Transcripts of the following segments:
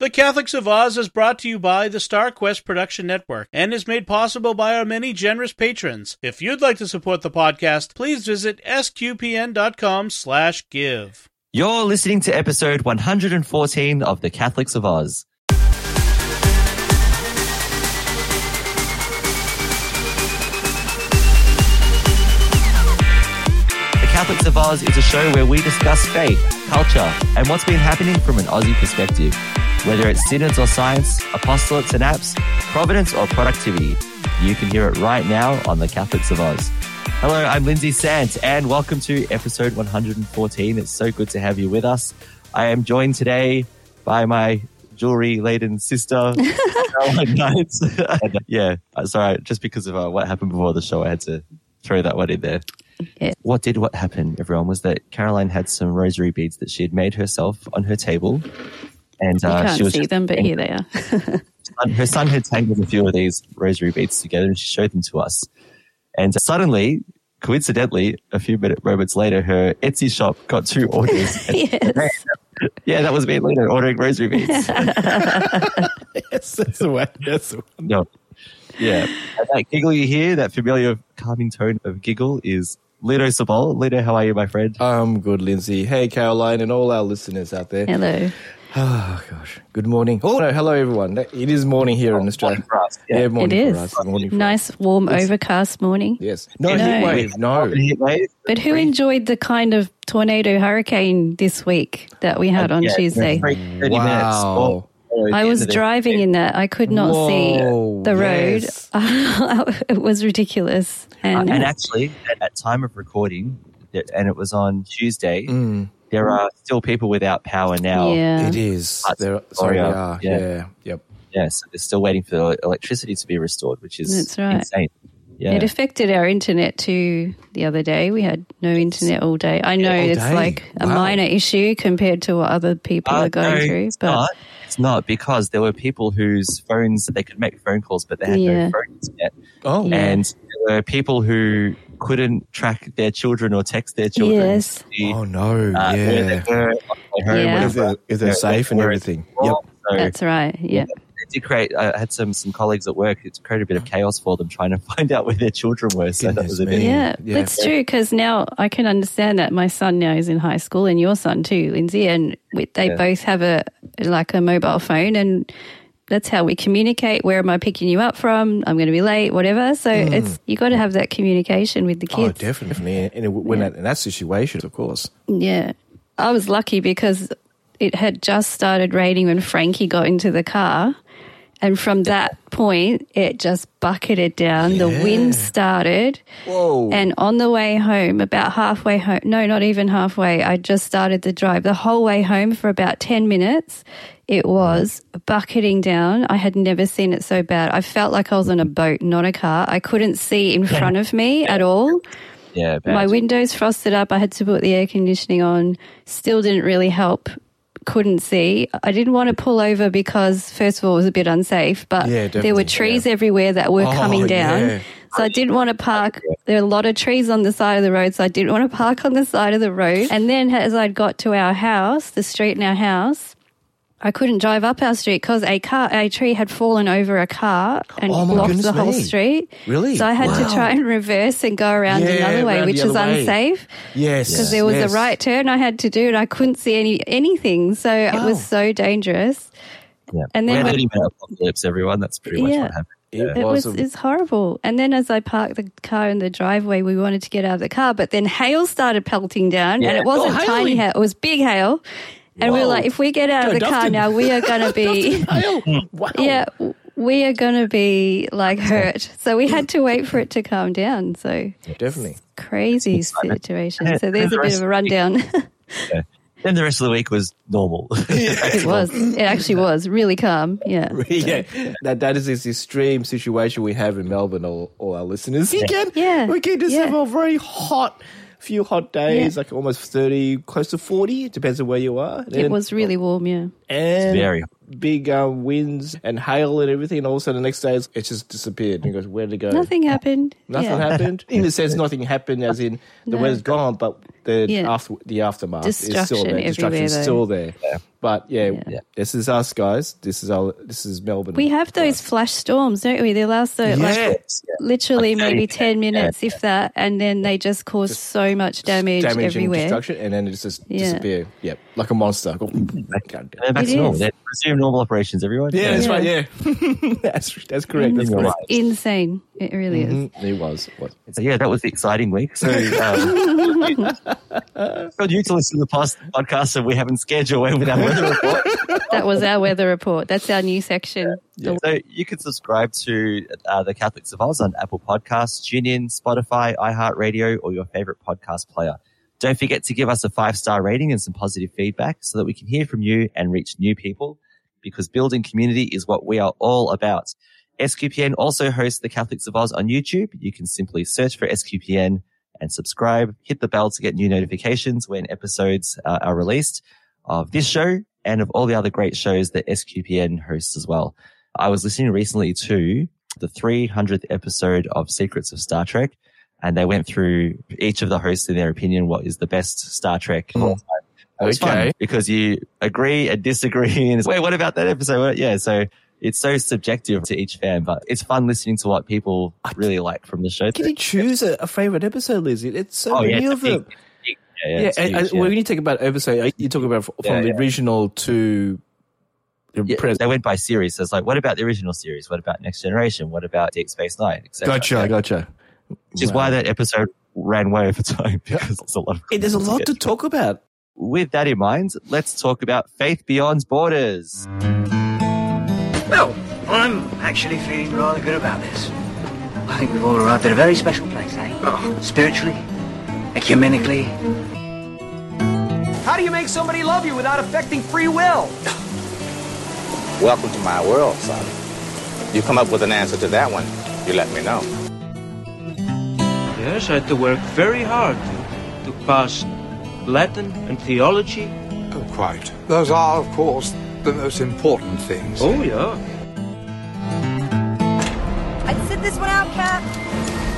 The Catholics of Oz is brought to you by the StarQuest Production Network and is made possible by our many generous patrons. If you'd like to support the podcast, please visit sqpn.com/give. You're listening to episode 114 of The Catholics of Oz. The Catholics of Oz is a show where we discuss faith, culture, and what's been happening from an Aussie perspective. Whether it's synods or science, apostolates and apps, providence or productivity, you can hear it right now on The Catholics of Oz. Hello, I'm Lindsay Sant, and welcome to episode 114. It's so good to have you with us. I am joined today by my jewelry laden sister, Caroline Knight. And, yeah, uh, sorry, just because of uh, what happened before the show, I had to throw that one in there. Yeah. What did what happen, everyone, was that Caroline had some rosary beads that she had made herself on her table. And You uh, can't she was see them, but here they are. son- her son had tangled a few of these rosary beads together and she showed them to us. And suddenly, coincidentally, a few minute moments later, her Etsy shop got two orders. yes. yeah, that was me later ordering rosary beads. Yes, that's the way. That's the one. no. Yeah. And that giggle you hear, that familiar calming tone of giggle is Lino Saubolle. Lino, how are you, my friend? I'm good, Lindsay. Hey, Caroline, and all our listeners out there. Hello. Oh gosh. Good morning. Oh no, hello everyone. It is morning here in Australia. for us, yeah. Yeah, morning It for us. Morning for. Nice, warm, overcast morning. Yes. No, No. heat wave. No. But who enjoyed the kind of tornado hurricane this week that we had on Yeah, Tuesday? Wow. minutes. Oh, oh, I was end of the- driving in that. I could not Whoa, see the road. yes. it was ridiculous. Uh, And, and actually, at, at time of recording, and it was on Tuesday, Mm, there are still people without power now. yeah. it is. That's There, sorry, Victoria. are. Yeah. Yeah. Yep. Yeah, so they're still waiting for the electricity to be restored, which is That's right. insane. Yeah. It affected our internet too the other day. We had no internet all day. I know all it's day? like a Wow. minor issue compared to what other people Uh, are going no, through, it's but not. It's not because there were people whose phones they could make phone calls, but they had Yeah. no phone internet, Oh. Yeah. and there were people who couldn't track their children or text their children. Yes. see, Oh no. uh, where yeah. they were, on Yeah. If they're, if they're safe and everything. Yep. So that's right. Yeah. it did create. I had some some colleagues at work. It created a bit of chaos for them trying to find out where their children were. So that was a bit. Yeah, Yeah. that's true because now I can understand that my son now is in high school and your son too, Lindsay, and we, they Yeah. both have a like a mobile phone and that's how we communicate. Where am I picking you up from? I'm going to be late, whatever. So mm. it's you got to have that communication with the oh, kids. Oh, definitely. And when that, in that situation, of course. Yeah. I was lucky because it had just started raining when Frankie got into the car. And from that point, it just bucketed down. The wind started. Whoa. And on the way home, about halfway home, no, not even halfway, I just started the drive. The whole way home for about 10 minutes, it was bucketing down. I had never seen it so bad. I felt like I was on a boat, not a car. I couldn't see in front of me at all. Yeah, bad. My windows frosted up. I had to put the air conditioning on. Still didn't really help. Couldn't see. I didn't want to pull over because, first of all, it was a bit unsafe, but Yeah, there were trees everywhere that were Oh, coming down. yeah. So I didn't want to park. There are a lot of trees on the side of the road, so I didn't want to park on the side of the road. And then as I'd got to our house, the street in our house, I couldn't drive up our street because a car, a tree had fallen over a car and Oh, blocked the whole me. street. Really? So I had Wow. to try and reverse and go around Yeah, another way, around which is unsafe Yes. because there was yes. a right turn I had to do and I couldn't see any anything. So it was so dangerous. yeah. and then We're when- 30 minute apocalypse, everyone. That's pretty much Yeah. what happened. It It was it's horrible. And then as I parked the car in the driveway, we wanted to get out of the car, but then hail started pelting down, and it wasn't Oh, tiny hail; it was big hail. And we are like, if we get out of Go, the car now, we are going to be, wow. yeah, we are going to be like hurt. So we had to wait for it to calm down. So Definitely. crazy situation. So there's a bit of a rundown. Yeah. Then the rest of the week was normal. it was. It actually was really calm. Yeah. yeah, that that is this extreme situation we have in Melbourne. All, all our listeners, we can Yeah. we can just Yeah. have a very hot few hot days, Yeah. like almost thirty, close to forty. It depends on where you are. It was really warm. Yeah. and very big um, winds and hail and everything. And all of a sudden, the next day, it's- it just disappeared. And he goes, "Where did it go?" Nothing happened. Nothing yeah. happened. In a sense, nothing happened, as in the No. weather's gone, but the Yeah. after the aftermath is still Destruction there. everywhere, Destruction's though. still there. But yeah, Yeah. this is us guys. This is our. This is Melbourne. We have those flash storms, don't we? They last so, like literally Like 30 maybe 10 minutes, if that, and then they just cause so much damage, damage and everywhere. destruction, and then it just Yeah. disappear. Yep, like a monster. God damn. They're back It to normal. is. They're resume normal operations, everyone. Yeah, that's Yeah. right. Yeah, that's that's correct. That's correct. right. Insane. It really is. Mhm. It was. It was. So yeah, that was the exciting week. So um, got you to listen to the past podcast, and we haven't scared you away with our weather report. That was our weather report. That's our new section. So you can subscribe to uh, the Catholics of Oz on Apple Podcasts, TuneIn, Spotify, iHeartRadio, or your favorite podcast player. Don't forget to give us a five star rating and some positive feedback so that we can hear from you and reach new people because building community is what we are all about. SQPN also hosts the Catholics of Oz on YouTube. You can simply search for SQPN and subscribe, hit the bell to get new notifications when episodes uh, are released of this show and of all the other great shows that SQPN hosts as well. I was listening recently to the 300th episode of Secrets of Star Trek, and they went through each of the hosts in their opinion what is the best Star Trek of Okay. because you agree and disagree, and it's, wait, what about that episode? Yeah, so it's so subjective to each fan, but it's fun listening to what people really like from the show. Can you choose a, a favorite episode, Lizzie? It's so Oh, yeah, many it's of them. big- yeah, yeah, Yeah, and, huge, and yeah. when you talk about episode, uh, you talk about from Yeah, the yeah. original to the Yeah, present. they went by series. So it's like, what about the original series? What about Next Generation? What about Deep Space Nine? Gotcha, Yeah. gotcha. Which is Wow. why that episode ran way over time because there's a lot of Hey, there's a lot to talk about. With that in mind, let's talk about Faith Beyond Borders. Well, I'm actually feeling rather good about this. I think we've all arrived at a very special place, eh? Spiritually, ecumenically. How do you make somebody love you without affecting free will? Welcome to my world, son. You come up with an answer to that one, you let me know. Yes, I had to work very hard to, to pass Latin and theology. Oh, quite. Those are, of course, the most important things. Oh, yeah. I'd sit this one out, Cap.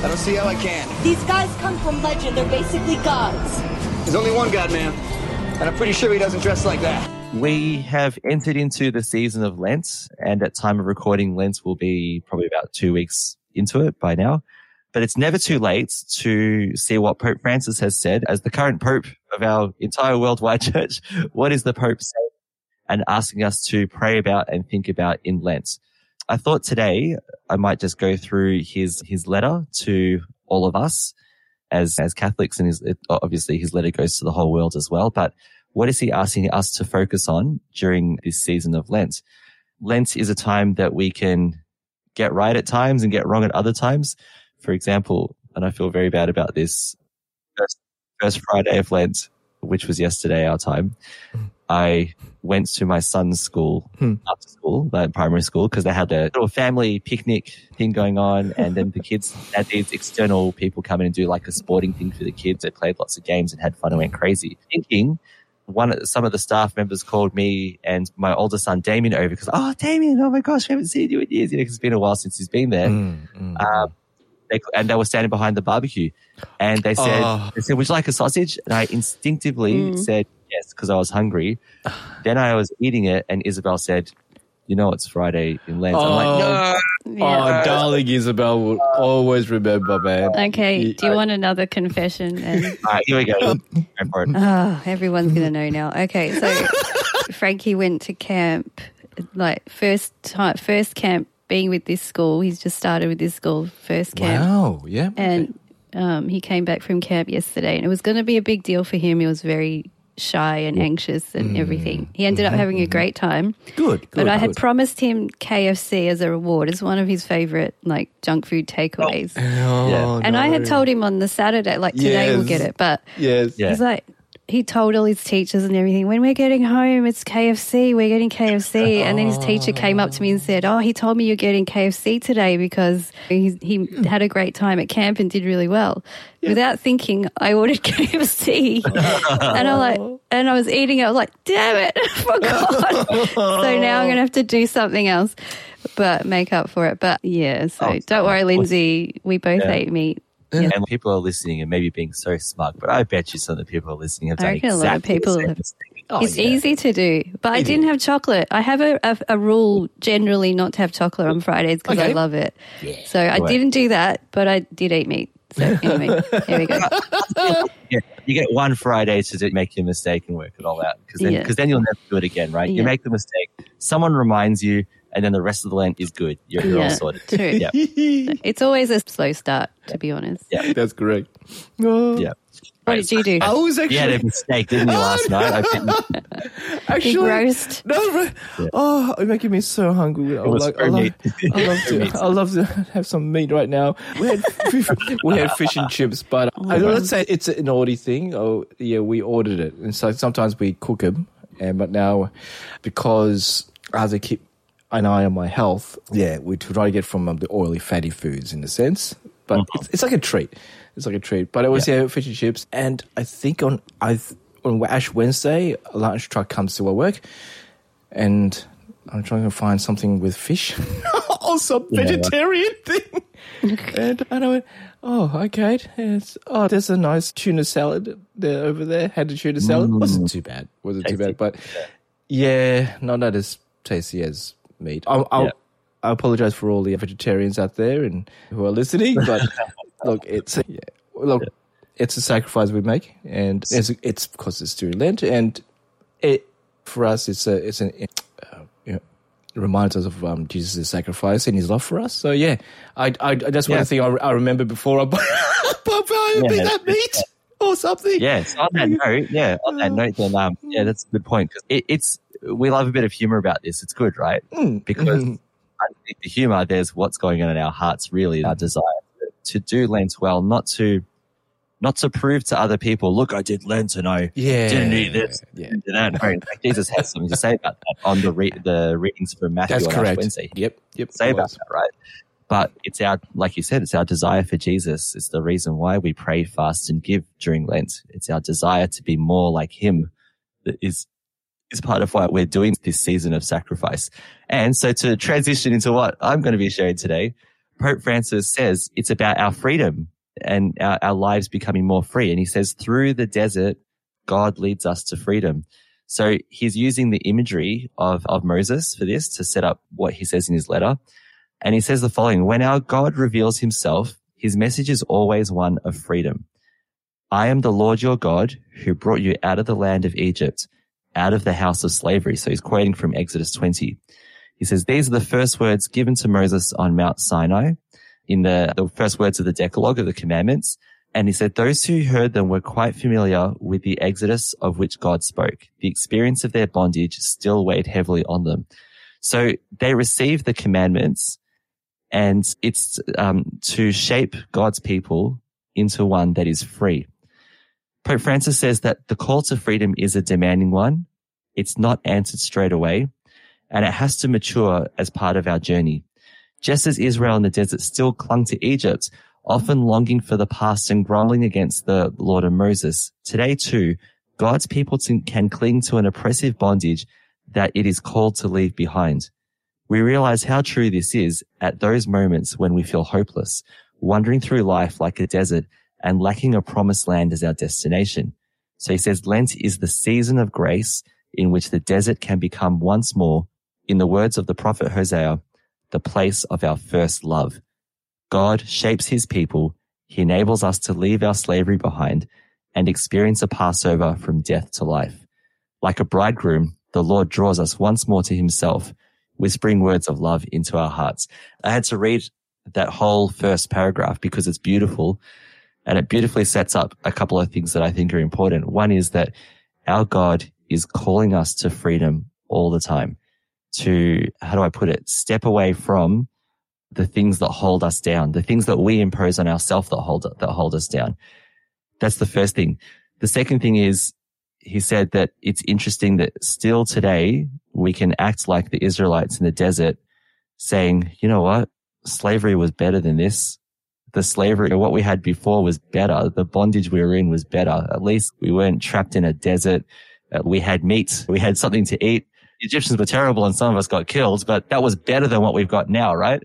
I don't see how I can. These guys come from legend. They're basically gods. There's only one God, man. And I'm pretty sure he doesn't dress like that. We have entered into the season of Lent, and at time of recording, Lent will be probably about two weeks into it by now. But it's never too late to see what Pope Francis has said as the current Pope of our entire worldwide church. What is the Pope saying and asking us to pray about and think about in Lent? I thought today I might just go through his, his letter to all of us as, as Catholics and his, obviously his letter goes to the whole world as well. But what is he asking us to focus on during this season of Lent? Lent is a time that we can get right at times and get wrong at other times. For example, and I feel very bad about this, first, first Friday of Lent, which was yesterday our time, I went to my son's school Hmm. after school, like primary school, because they had a little family picnic thing going on. And then the kids had these external people come in and do like a sporting thing for the kids. They played lots of games and had fun and went crazy. Thinking one, some of the staff members called me and my older son Damien over because, oh, Damien, oh my gosh, we haven't seen you in years. You know, 'cause it's been a while since he's been there. Mm, mm. Um, they, and they were standing behind the barbecue and they said, Oh. they said, would you like a sausage? And I instinctively Mm. said yes, because I was hungry. then I was eating it and Isabel said, you know, it's Friday in Lent. I'm like, Oh. no. Yeah. Oh, darling Isabel will always remember, man. Okay, do you I- want another confession? And All right, here we go. Go oh, everyone's gonna know now. Okay, so Frankie went to camp, like first time, first camp being with this school. He's just started with this school, first camp, Wow, yeah. and um, he came back from camp yesterday, and it was going to be a big deal for him. He was very shy and anxious and mm. everything. He ended up mm-hmm, having a mm-hmm. great time. good, good. But I had good. promised him KFC as a reward, as one of his favorite like junk food takeaways. Oh, Yeah. And I had told him on the Saturday, like today we'll get it. But Yes. Yeah. he's like, he told all his teachers and everything, when we're getting home, it's KFC, we're getting KFC. And then his teacher came up to me and oh. said, Oh, he told me you're getting KFC today because he, he hmm. had a great time at camp and did really well. Without thinking, I ordered KFC. and I'm like, and I was eating it. I was like, damn it, I forgot. so now I'm going to have to do something else, but make up for it. But yeah, so Oh, don't worry, Lindsay. We both Yeah. ate meat And people are listening and maybe being so smug, but I bet you some of the people are listening have I done reckon a lot of people have. mistake. Oh, it's easy to do, but I didn't have chocolate. I have a, a, a rule generally not to have chocolate on Fridays because I love it. Yeah. So I Right. didn't do that, but I did eat meat. So anyway, there we go. Yeah, you get one Friday to make your mistake and work it all out because then, Yeah. then you'll never do it again, right? You make the mistake, someone reminds you, and then the rest of the land is good. You're, you're all sorted. true. Yeah, It's always a slow start, to be honest. yeah, That's correct. Oh. yeah. What did you do? I was You had a mistake, didn't you, last night? I bet you- actually Big roast. No, right. oh, you're making me so hungry. I was like, I love, meat. I love to, I love to have some meat right now. We had, we had fish and chips, but oh, I, let's say it's an Aussie thing. Oh, yeah, we ordered it, and so sometimes we cook them. And but now, because I have to keep an eye on my health, yeah, we try to get from um, the oily, fatty foods in a sense. But it's, it's like a treat. It's like a treat. But I always yeah. fish and chips, and I think on I on Ash Wednesday, a lunch truck comes to our work, and I'm trying to find something with fish or some Yeah, right. vegetarian thing. and and I went, oh, okay. It's, oh, there's a nice tuna salad there over there. Had a tuna salad. Wasn't too bad. Wasn't too bad. But yeah, not not as tasty as meat. I'll, I'll, Yeah. I apologize for all the vegetarians out there and who are listening, but look, it's yeah, look, it's a sacrifice we make, and it's it's because it's during Lent, and it for us, it's a it's an uh, you know, it reminds us of um, Jesus' sacrifice and His love for us. So yeah, I I that's one Yeah. thing I, I remember before I buy, buy a bit Yeah. that meat or something. Yes. On that note, yeah. On that note, then, um, yeah, that's a good point because it, it's we love a bit of humor about this. It's good, right? Mm, Because mhm. underneath the humor, there's what's going on in our hearts. Really, our desire to do Lent well, not to not to prove to other people, look, I did Lent and I yeah, didn't eat this. Yeah, didn't. No, Jesus has something to say about that on the re- the readings from Matthew that's on Ash correct. Wednesday. Yep, yep. say about that, right? But it's our, like you said, it's our desire for Jesus. It's the reason why we pray, fast, and give during Lent. It's our desire to be more like Him that is is part of why we're doing this season of sacrifice. And so to transition into what I'm going to be sharing today, Pope Francis says it's about our freedom and our, our lives becoming more free. And he says through the desert, God leads us to freedom. So he's using the imagery of, of Moses for this to set up what he says in his letter. And he says the following, when our God reveals himself, his message is always one of freedom. I am the Lord your God who brought you out of the land of Egypt, out of the house of slavery. So he's quoting from Exodus 20. He says, these are the first words given to Moses on Mount Sinai in the, the first words of the Decalogue of the commandments. And he said, those who heard them were quite familiar with the Exodus of which God spoke. The experience of their bondage still weighed heavily on them. So they received the commandments and it's um, to shape God's people into one that is free. Pope Francis says that the call to freedom is a demanding one. It's not answered straight away and it has to mature as part of our journey. Just as Israel in the desert still clung to Egypt, often longing for the past and grumbling against the Lord of Moses, today too, God's people can cling to an oppressive bondage that it is called to leave behind. We realize how true this is at those moments when we feel hopeless, wandering through life like a desert and lacking a promised land as our destination. So he says Lent is the season of grace in which the desert can become once more, in the words of the prophet Hosea, the place of our first love. God shapes his people. He enables us to leave our slavery behind and experience a Passover from death to life. Like a bridegroom, the Lord draws us once more to himself, whispering words of love into our hearts. I had to read that whole first paragraph because it's beautiful and it beautifully sets up a couple of things that I think are important. One is that our God is calling us to freedom all the time to, how do I put it? Step away from the things that hold us down, the things that we impose on ourselves that hold, that hold us down. That's the first thing. The second thing is he said that it's interesting that still today we can act like the Israelites in the desert saying, you know what? Slavery was better than this. The slavery, or what we had before was better. The bondage we were in was better. At least we weren't trapped in a desert. Uh, we had meat. We had something to eat. The Egyptians were terrible and some of us got killed, but that was better than what we've got now, right?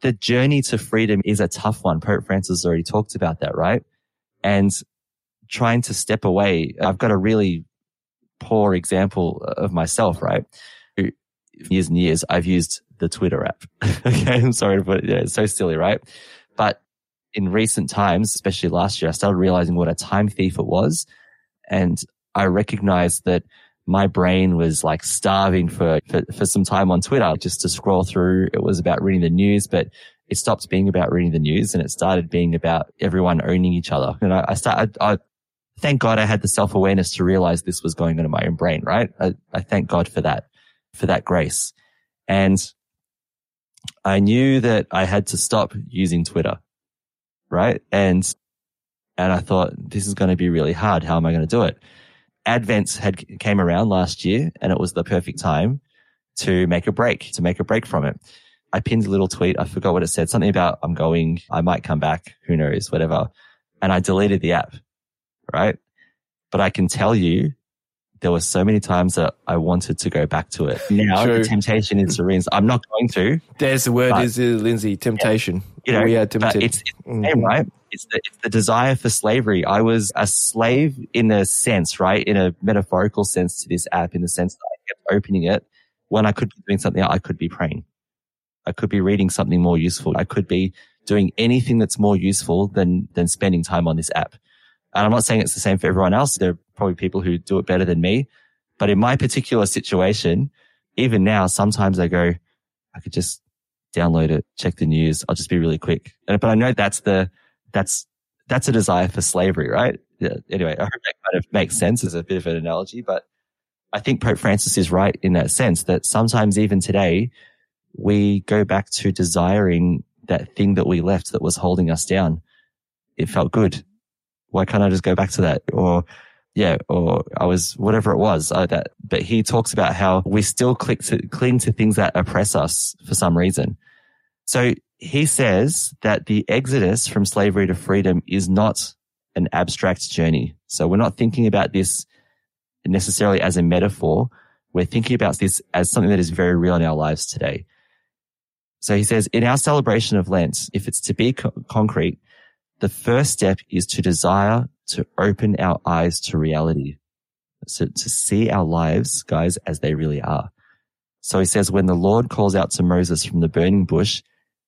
the journey to freedom is a tough one. Pope Francis has already talked about that, right? And trying to step away. I've got a really poor example of myself, right? Years and years, I've used the Twitter app. okay. I'm sorry to put it, yeah, it's so silly, right? But in recent times, especially last year, I started realizing what a time thief it was. And I recognized that my brain was like starving for, for, for some time on Twitter just to scroll through. It was about reading the news, but it stopped being about reading the news and it started being about everyone owning each other. And I, I started, I, thank God I had the self awareness to realize this was going on in my own brain, right? I, I thank God for that, for that grace. And I knew that I had to stop using Twitter, right? And, and I thought this is going to be really hard. How am I going to do it? Advent had came around last year and it was the perfect time to make a break, to make a break from it. I pinned a little tweet. I forgot what it said. Something about I'm going, I might come back. Who knows, whatever. And I deleted the app, right? But I can tell you there were so many times that I wanted to go back to it. Now True. the temptation is to rinse. I'm not going to. There's the word is Lindsay, temptation. You know, we are tempted. it's, it's the mm-hmm. same, right? It's the, it's the desire for slavery. I was a slave in a sense, right? In a metaphorical sense to this app, in the sense that I kept opening it when I could be doing something. I could be praying. I could be reading something more useful. I could be doing anything that's more useful than, than spending time on this app. And I'm not saying it's the same for everyone else. There are probably people who do it better than me. But in my particular situation, even now, sometimes I go, I could just download it, check the news. I'll just be really quick. But I know that's the, that's, that's a desire for slavery, right? Yeah. Anyway, I hope that kind of makes sense as a bit of an analogy, but I think Pope Francis is right in that sense that sometimes even today we go back to desiring that thing that we left that was holding us down. It felt good. Why can't I just go back to that? Or yeah, or I was whatever it was. Uh, that, but he talks about how we still click to, cling to things that oppress us for some reason. So he says that the exodus from slavery to freedom is not an abstract journey. So we're not thinking about this necessarily as a metaphor. We're thinking about this as something that is very real in our lives today. So he says, in our celebration of Lent, if it's to be co- concrete, the first step is to desire to open our eyes to reality. So to see our lives, guys, as they really are. So he says, when the Lord calls out to Moses from the burning bush,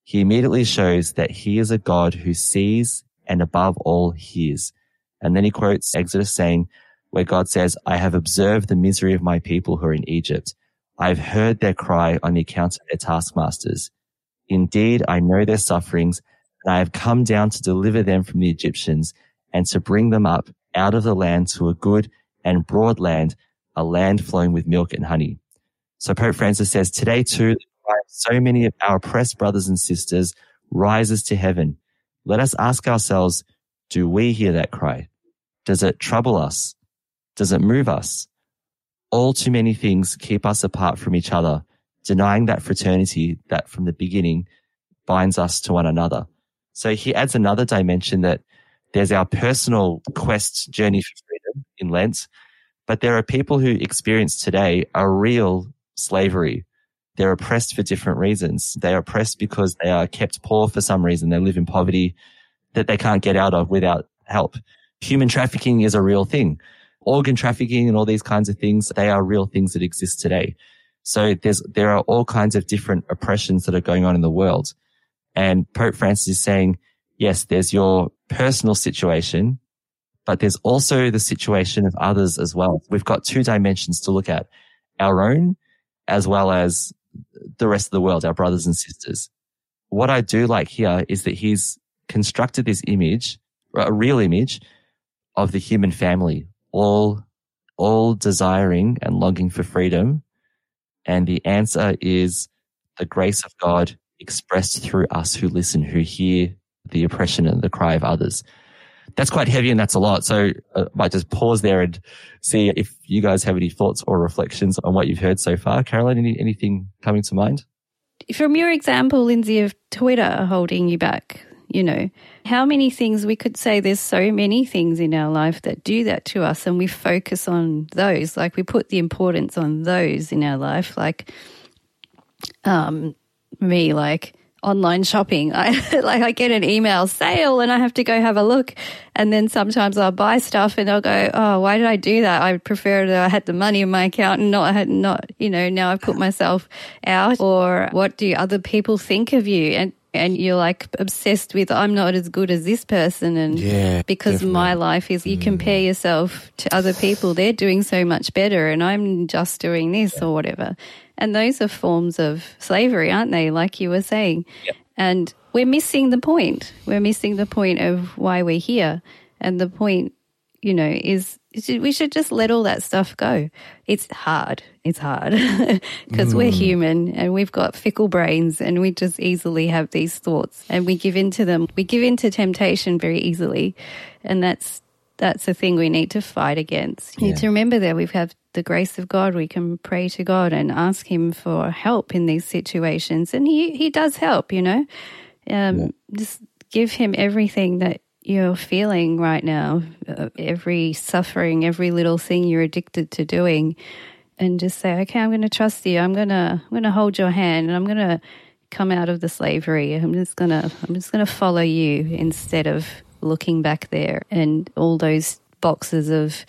he immediately shows that he is a God who sees and above all hears. And then he quotes Exodus saying, where God says, I have observed the misery of my people who are in Egypt. I've heard their cry on the account of their taskmasters. Indeed, I know their sufferings and I have come down to deliver them from the Egyptians and to bring them up out of the land to a good and broad land, a land flowing with milk and honey. So Pope Francis says today too, so many of our oppressed brothers and sisters rises to heaven. Let us ask ourselves, do we hear that cry? Does it trouble us? Does it move us? All too many things keep us apart from each other, denying that fraternity that from the beginning binds us to one another. So he adds another dimension that there's our personal quest journey for freedom in Lent, but there are people who experience today a real slavery. They're oppressed for different reasons. They're oppressed because they are kept poor for some reason. They live in poverty that they can't get out of without help. Human trafficking is a real thing. Organ trafficking and all these kinds of things, they are real things that exist today. So there's, there are all kinds of different oppressions that are going on in the world. And Pope Francis is saying, yes, there's your personal situation, but there's also the situation of others as well. We've got two dimensions to look at our own as well as the rest of the world, our brothers and sisters. What I do like here is that he's constructed this image, a real image of the human family, all, all desiring and longing for freedom. And the answer is the grace of God expressed through us who listen, who hear the oppression and the cry of others. That's quite heavy and that's a lot. So I might just pause there and see if you guys have any thoughts or reflections on what you've heard so far. Caroline, any, anything coming to mind? From your example, Lindsay, of Twitter holding you back, you know, how many things we could say there's so many things in our life that do that to us and we focus on those. Like we put the importance on those in our life. Like um me, like online shopping. I like I get an email sale and I have to go have a look. And then sometimes I'll buy stuff and I'll go, Oh, why did I do that? I prefer that I had the money in my account and not had not, you know, now I've put myself out or what do other people think of you? And and you're like obsessed with I'm not as good as this person and Yeah, because definitely. my life is you compare mm. yourself to other people they're doing so much better and I'm just doing this or whatever. And those are forms of slavery aren't they? Like you were saying. And we're missing the point. We're missing the point of why we're here. And the point you know is we should just let all that stuff go. It's hard. It's hard. Because we're human and we've got fickle brains and we just easily have these thoughts and we give in to them. We give in to temptation very easily. And that's that's the thing we need to fight against. We need to remember that we have the grace of god. We can pray to god and ask him for help in these situations. And he he does help you know? Um, just give him everything that you're feeling right now, uh, every suffering, every little thing you're addicted to doing, and just say, "Okay, I'm going to trust you. I'm going to, I'm going to hold your hand, and I'm going to come out of the slavery. I'm just going to, I'm just going to follow you instead of looking back there and all those boxes of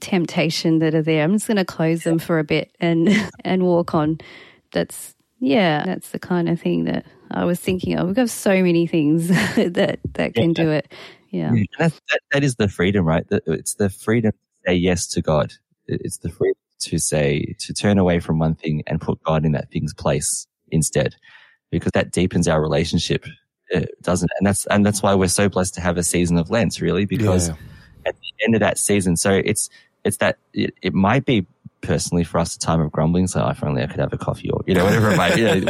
temptation that are there. I'm just going to close them for a bit and and walk on. That's yeah, that's the kind of thing that I was thinking of. We've got so many things that that can do it. Yeah. And that's, that, that is the freedom, right? It's the freedom to say yes to God. It's the freedom to say, to turn away from one thing and put God in that thing's place instead, because that deepens our relationship. Uh, it doesn't, and that's, and that's why we're so blessed to have a season of Lent, really, because Yeah. at the end of that season, so it's, it's that, it, it might be personally for us a time of grumbling. So if only I could have a coffee or, you know, whatever it might be, you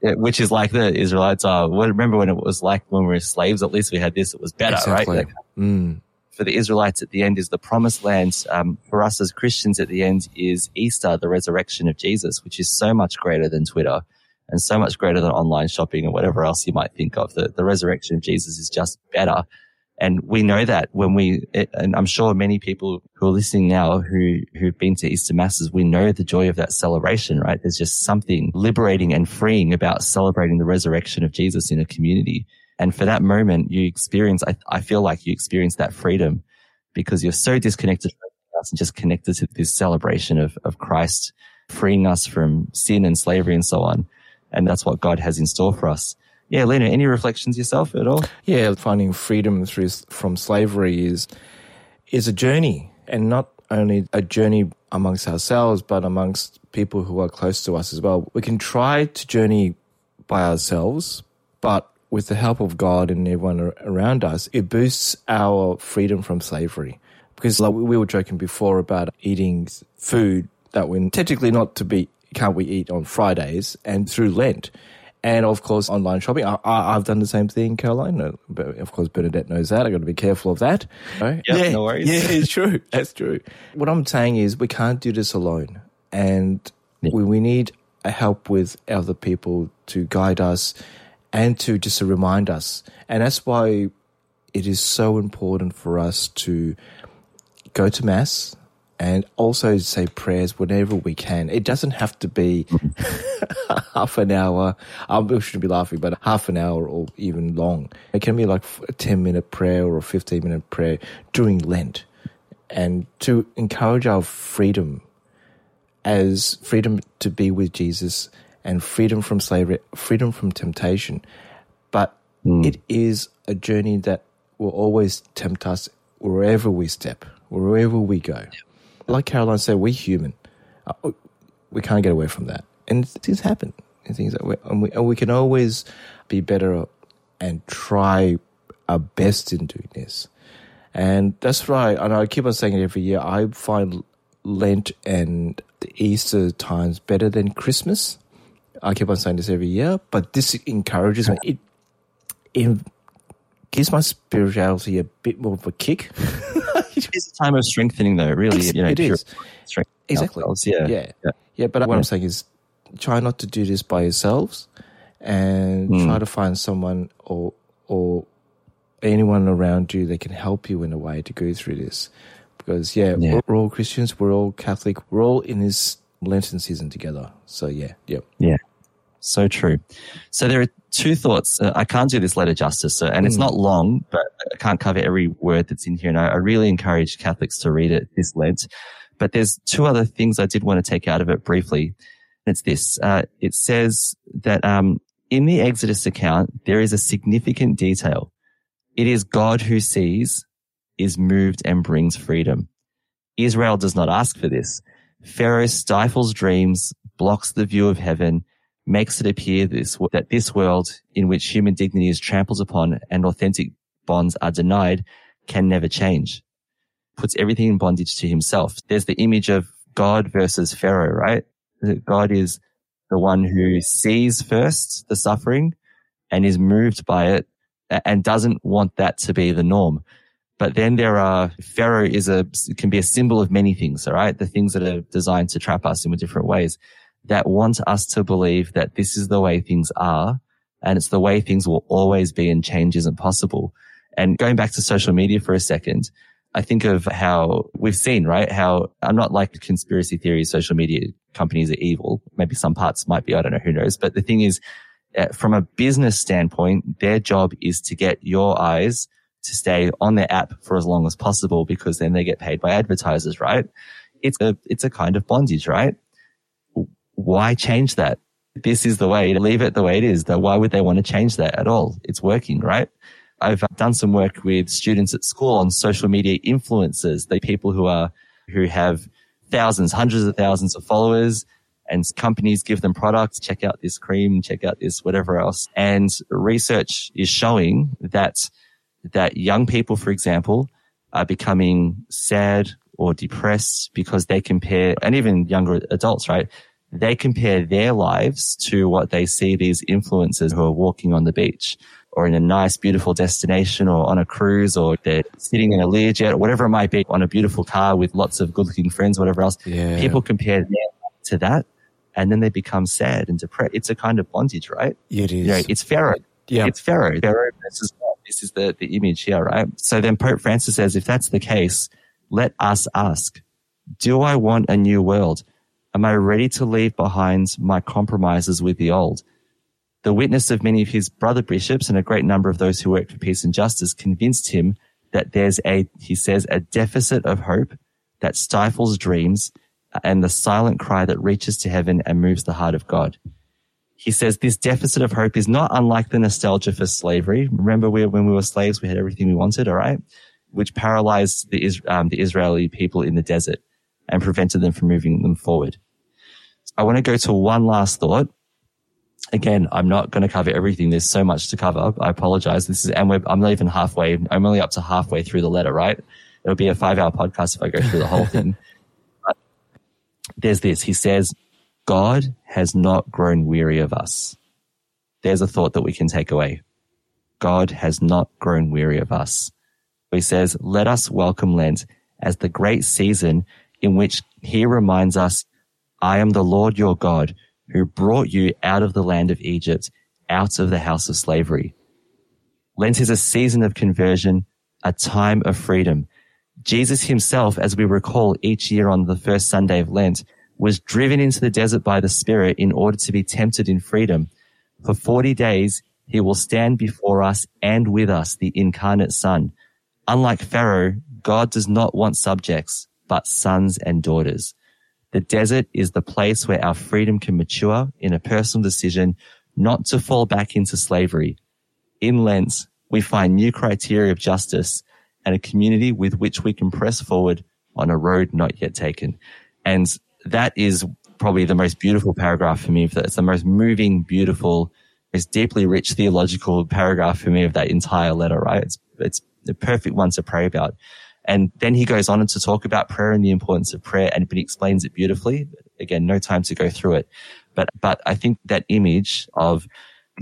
know, which is like the Israelites are. Remember when it was like when we were slaves, at least we had this, it was better, Exactly. right? Mm. for the Israelites at the end is the promised land. Um, for us as Christians at the end is Easter, the resurrection of Jesus, which is so much greater than Twitter and so much greater than online shopping and whatever else you might think of. The, the resurrection of Jesus is just better. And we know that when we, and I'm sure many people who are listening now who, who've been to Easter masses, we know the joy of that celebration, right? There's just something liberating and freeing about celebrating the resurrection of Jesus in a community. And for that moment, you experience, I, I feel like you experience that freedom because you're so disconnected from else and just connected to this celebration of, of Christ freeing us from sin and slavery and so on. And that's what God has in store for us. Yeah, Lino, any reflections yourself at all? Yeah, finding freedom through from slavery is is a journey, and not only a journey amongst ourselves, but amongst people who are close to us as well. We can try to journey by ourselves, but with the help of God and everyone around us, it boosts our freedom from slavery. Because like we were joking before about eating food that we're technically not to be can't we eat on Fridays and through Lent. And of course, online shopping. I, I, I've done the same thing, Caroline. But of course, Bernadette knows that. I've got to be careful of that. Right? Yeah, yeah, no worries. Yeah, it's true. That's true. What I'm saying is, we can't do this alone, and we, we need a help with other people to guide us and to just remind us. And that's why it is so important for us to go to mass and also say prayers whenever we can. It doesn't have to be half an hour. I shouldn't be laughing, but half an hour or even long. It can be like a 10 minute prayer or a 15 minute prayer during Lent and to encourage our freedom as freedom to be with Jesus and freedom from slavery, freedom from temptation. But hmm. it is a journey that will always tempt us wherever we step, wherever we go. Like Caroline said, we're human. Uh, We can't get away from that. And things happen. And things that we, and, we, and we can always be better and try our best in doing this. And that's right. And I keep on saying it every year. I find Lent and the Easter times better than Christmas. I keep on saying this every year, but this encourages me. It, it gives my spirituality a bit more of a kick. It's a time of strengthening, though, really. Ex- you know, it is. Exactly. Yeah. Yeah. yeah. Yeah, but what Yeah. I'm saying is try not to do this by yourselves and Hmm. try to find someone or or anyone around you that can help you in a way to go through this. Because yeah, Yeah. We're, we're all Christians, we're all Catholic, we're all in this Lenten season together. So yeah, yep. Yeah. So true. So there are two thoughts. Uh, I can't do this letter justice, so, and it's Mm. not long, but I can't cover every word that's in here. And I, I really encourage Catholics to read it this Lent. But there's two other things I did want to take out of it briefly. It's this. Uh, it says that um, in the Exodus account, there is a significant detail. It is God who sees, is moved, and brings freedom. Israel does not ask for this. Pharaoh stifles dreams, blocks the view of heaven, makes it appear this, that this world in which human dignity is trampled upon and authentic bonds are denied can never change. Puts everything in bondage to himself. There's the image of God versus Pharaoh, right? God is the one who sees first the suffering and is moved by it and doesn't want that to be the norm. But then there are, Pharaoh is a, can be a symbol of many things, all right? The things that are designed to trap us in different ways that want us to believe that this is the way things are and it's the way things will always be and change isn't possible. And going back to social media for a second, I think of how we've seen, right? How I'm not like conspiracy theory, social media companies are evil. Maybe some parts might be. I don't know. Who knows? But the thing is, uh, from a business standpoint, their job is to get your eyes to stay on their app for as long as possible because then they get paid by advertisers, right? It's a, it's a kind of bondage, right? Why change that? This is the way to leave it the way it is. Though why would they want to change that at all? It's working, right? I've uh, done some work with students at school on social media influencers, the people who are, who have thousands, hundreds of thousands of followers and companies give them products. Check out this cream, check out this, whatever else. And research is showing that, that young people, for example, are becoming sad or depressed because they compare, and even younger adults, right? They compare their lives to what they see these influencers who are walking on the beach or in a nice, beautiful destination or on a cruise or they're sitting in a Learjet or whatever it might be on a beautiful car with lots of good looking friends, whatever else. Yeah. People compare to that and then they become sad and depressed. It's a kind of bondage, right? It is. You know, it's Pharaoh. Yeah. It's Pharaoh. Pharaoh versus God. This is the, the image here, right? So then Pope Francis says, if that's the case, let us ask, do I want a new world? Am I ready to leave behind my compromises with the old? The witness of many of his brother bishops and a great number of those who work for peace and justice convinced him that there's a, he says, a deficit of hope that stifles dreams and the silent cry that reaches to heaven and moves the heart of God. He says this deficit of hope is not unlike the nostalgia for slavery. Remember we, when we were slaves, we had everything we wanted, all right? Which paralyzed the, um, the Israeli people in the desert and prevented them from moving them forward. I want to go to one last thought. Again, I'm not going to cover everything. There's so much to cover. I apologize. This is, and we're, I'm not even halfway. I'm only up to halfway through the letter, right? It'll be a five hour podcast if I go through the whole thing. But there's this. He says, God has not grown weary of us. There's a thought that we can take away. God has not grown weary of us. He says, let us welcome Lent as the great season in which he reminds us, I am the Lord your God who brought you out of the land of Egypt, out of the house of slavery. Lent is a season of conversion, a time of freedom. Jesus himself, as we recall each year on the first Sunday of Lent, was driven into the desert by the Spirit in order to be tempted in freedom. For 40 days, he will stand before us and with us, the incarnate Son. Unlike Pharaoh, God does not want subjects, but sons and daughters. The desert is the place where our freedom can mature in a personal decision not to fall back into slavery. In Lent, we find new criteria of justice and a community with which we can press forward on a road not yet taken. And that is probably the most beautiful paragraph for me. It's the most moving, beautiful, most deeply rich theological paragraph for me of that entire letter, right? It's, it's the perfect one to pray about. And then he goes on to talk about prayer and the importance of prayer and but he explains it beautifully. Again, no time to go through it. But, but I think that image of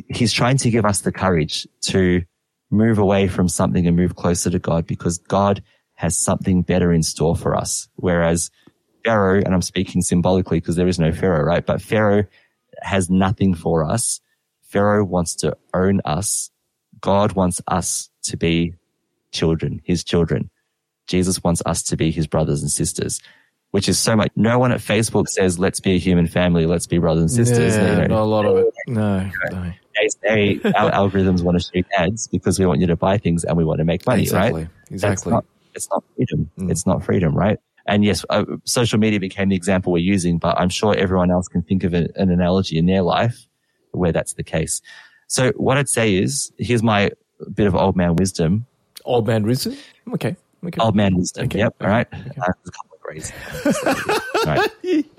he's trying to give us the courage to move away from something and move closer to God because God has something better in store for us. Whereas Pharaoh, and I'm speaking symbolically because there is no Pharaoh, right? But Pharaoh has nothing for us. Pharaoh wants to own us. God wants us to be children, his children. Jesus wants us to be his brothers and sisters. which is so much. No one at Facebook says, let's be a human family, let's be brothers and sisters. Yeah, You know, not a lot of it. No, no. they say our algorithms want to show ads because we want you to buy things and we want to make money, Exactly, right? exactly. Not, it's not freedom. Mm. It's not freedom, right? And yes, uh, social media became the example we're using, but I'm sure everyone else can think of an analogy in their life where that's the case. So what I'd say is, here's my bit of old man wisdom. Old man wisdom? Okay. Okay. Old man wisdom. Okay. Yep. All right. Okay. Uh, a couple of grays. All right.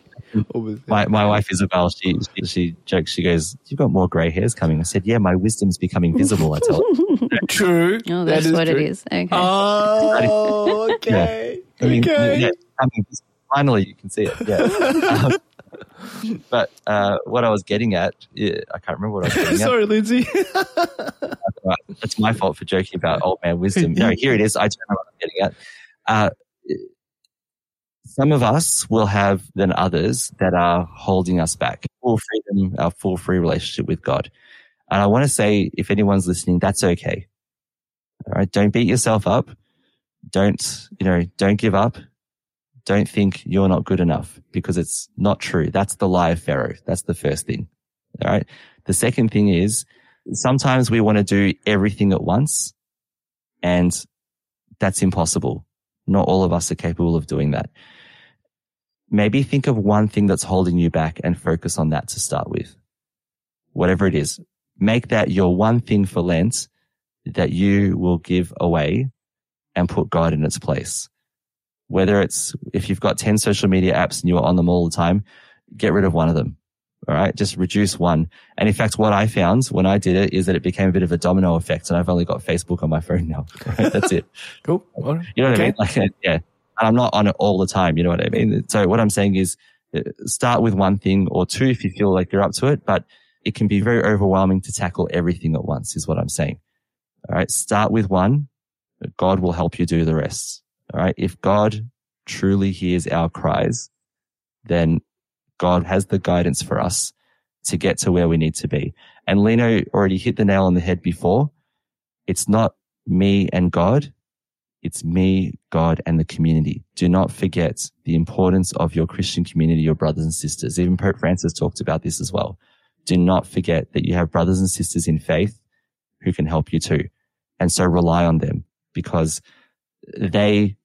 My, my wife Isabel, she, she she jokes. She goes, "You've got more grey hairs coming." I said, "Yeah, my wisdom's becoming visible." I tell her. True. Oh, That that's is what true. it is. Okay. Oh, okay. I mean, okay. yeah, I mean, finally you can see it. Yeah. Um, but uh, what I was getting at, yeah, I can't remember what I was getting at. Sorry, Lindsay. Right. It's my fault for joking about old man wisdom. No, here it is. I don't know what I'm getting at. Uh, some of us will have than others that are holding us back. Full freedom, our full free relationship with God. And I want to say, if anyone's listening, that's okay. All right. Don't beat yourself up. Don't, you know, don't give up. Don't think you're not good enough because it's not true. That's the lie of Pharaoh. That's the first thing. All right. The second thing is sometimes we want to do everything at once and that's impossible. Not all of us are capable of doing that. Maybe think of one thing that's holding you back and focus on that to start with. Whatever it is, make that your one thing for Lent that you will give away and put God in its place. Whether it's, if you've got 10 social media apps and you're on them all the time, get rid of one of them. All right. Just reduce one. And in fact, what I found when I did it is that it became a bit of a domino effect and I've only got Facebook on my phone now. That's it. Cool. Right. You know what Okay. I mean? Like, yeah. And I'm not on it all the time. You know what I mean? So what I'm saying is uh, start with one thing or two if you feel like you're up to it, but it can be very overwhelming to tackle everything at once is what I'm saying. All right. Start with one. God will help you do the rest. All right. If God truly hears our cries, then God has the guidance for us to get to where we need to be. And Lino already hit the nail on the head before. It's not me and God. It's me, God, and the community. Do not forget the importance of your Christian community, your brothers and sisters. Even Pope Francis talked about this as well. Do not forget that you have brothers and sisters in faith who can help you too. And so rely on them because they,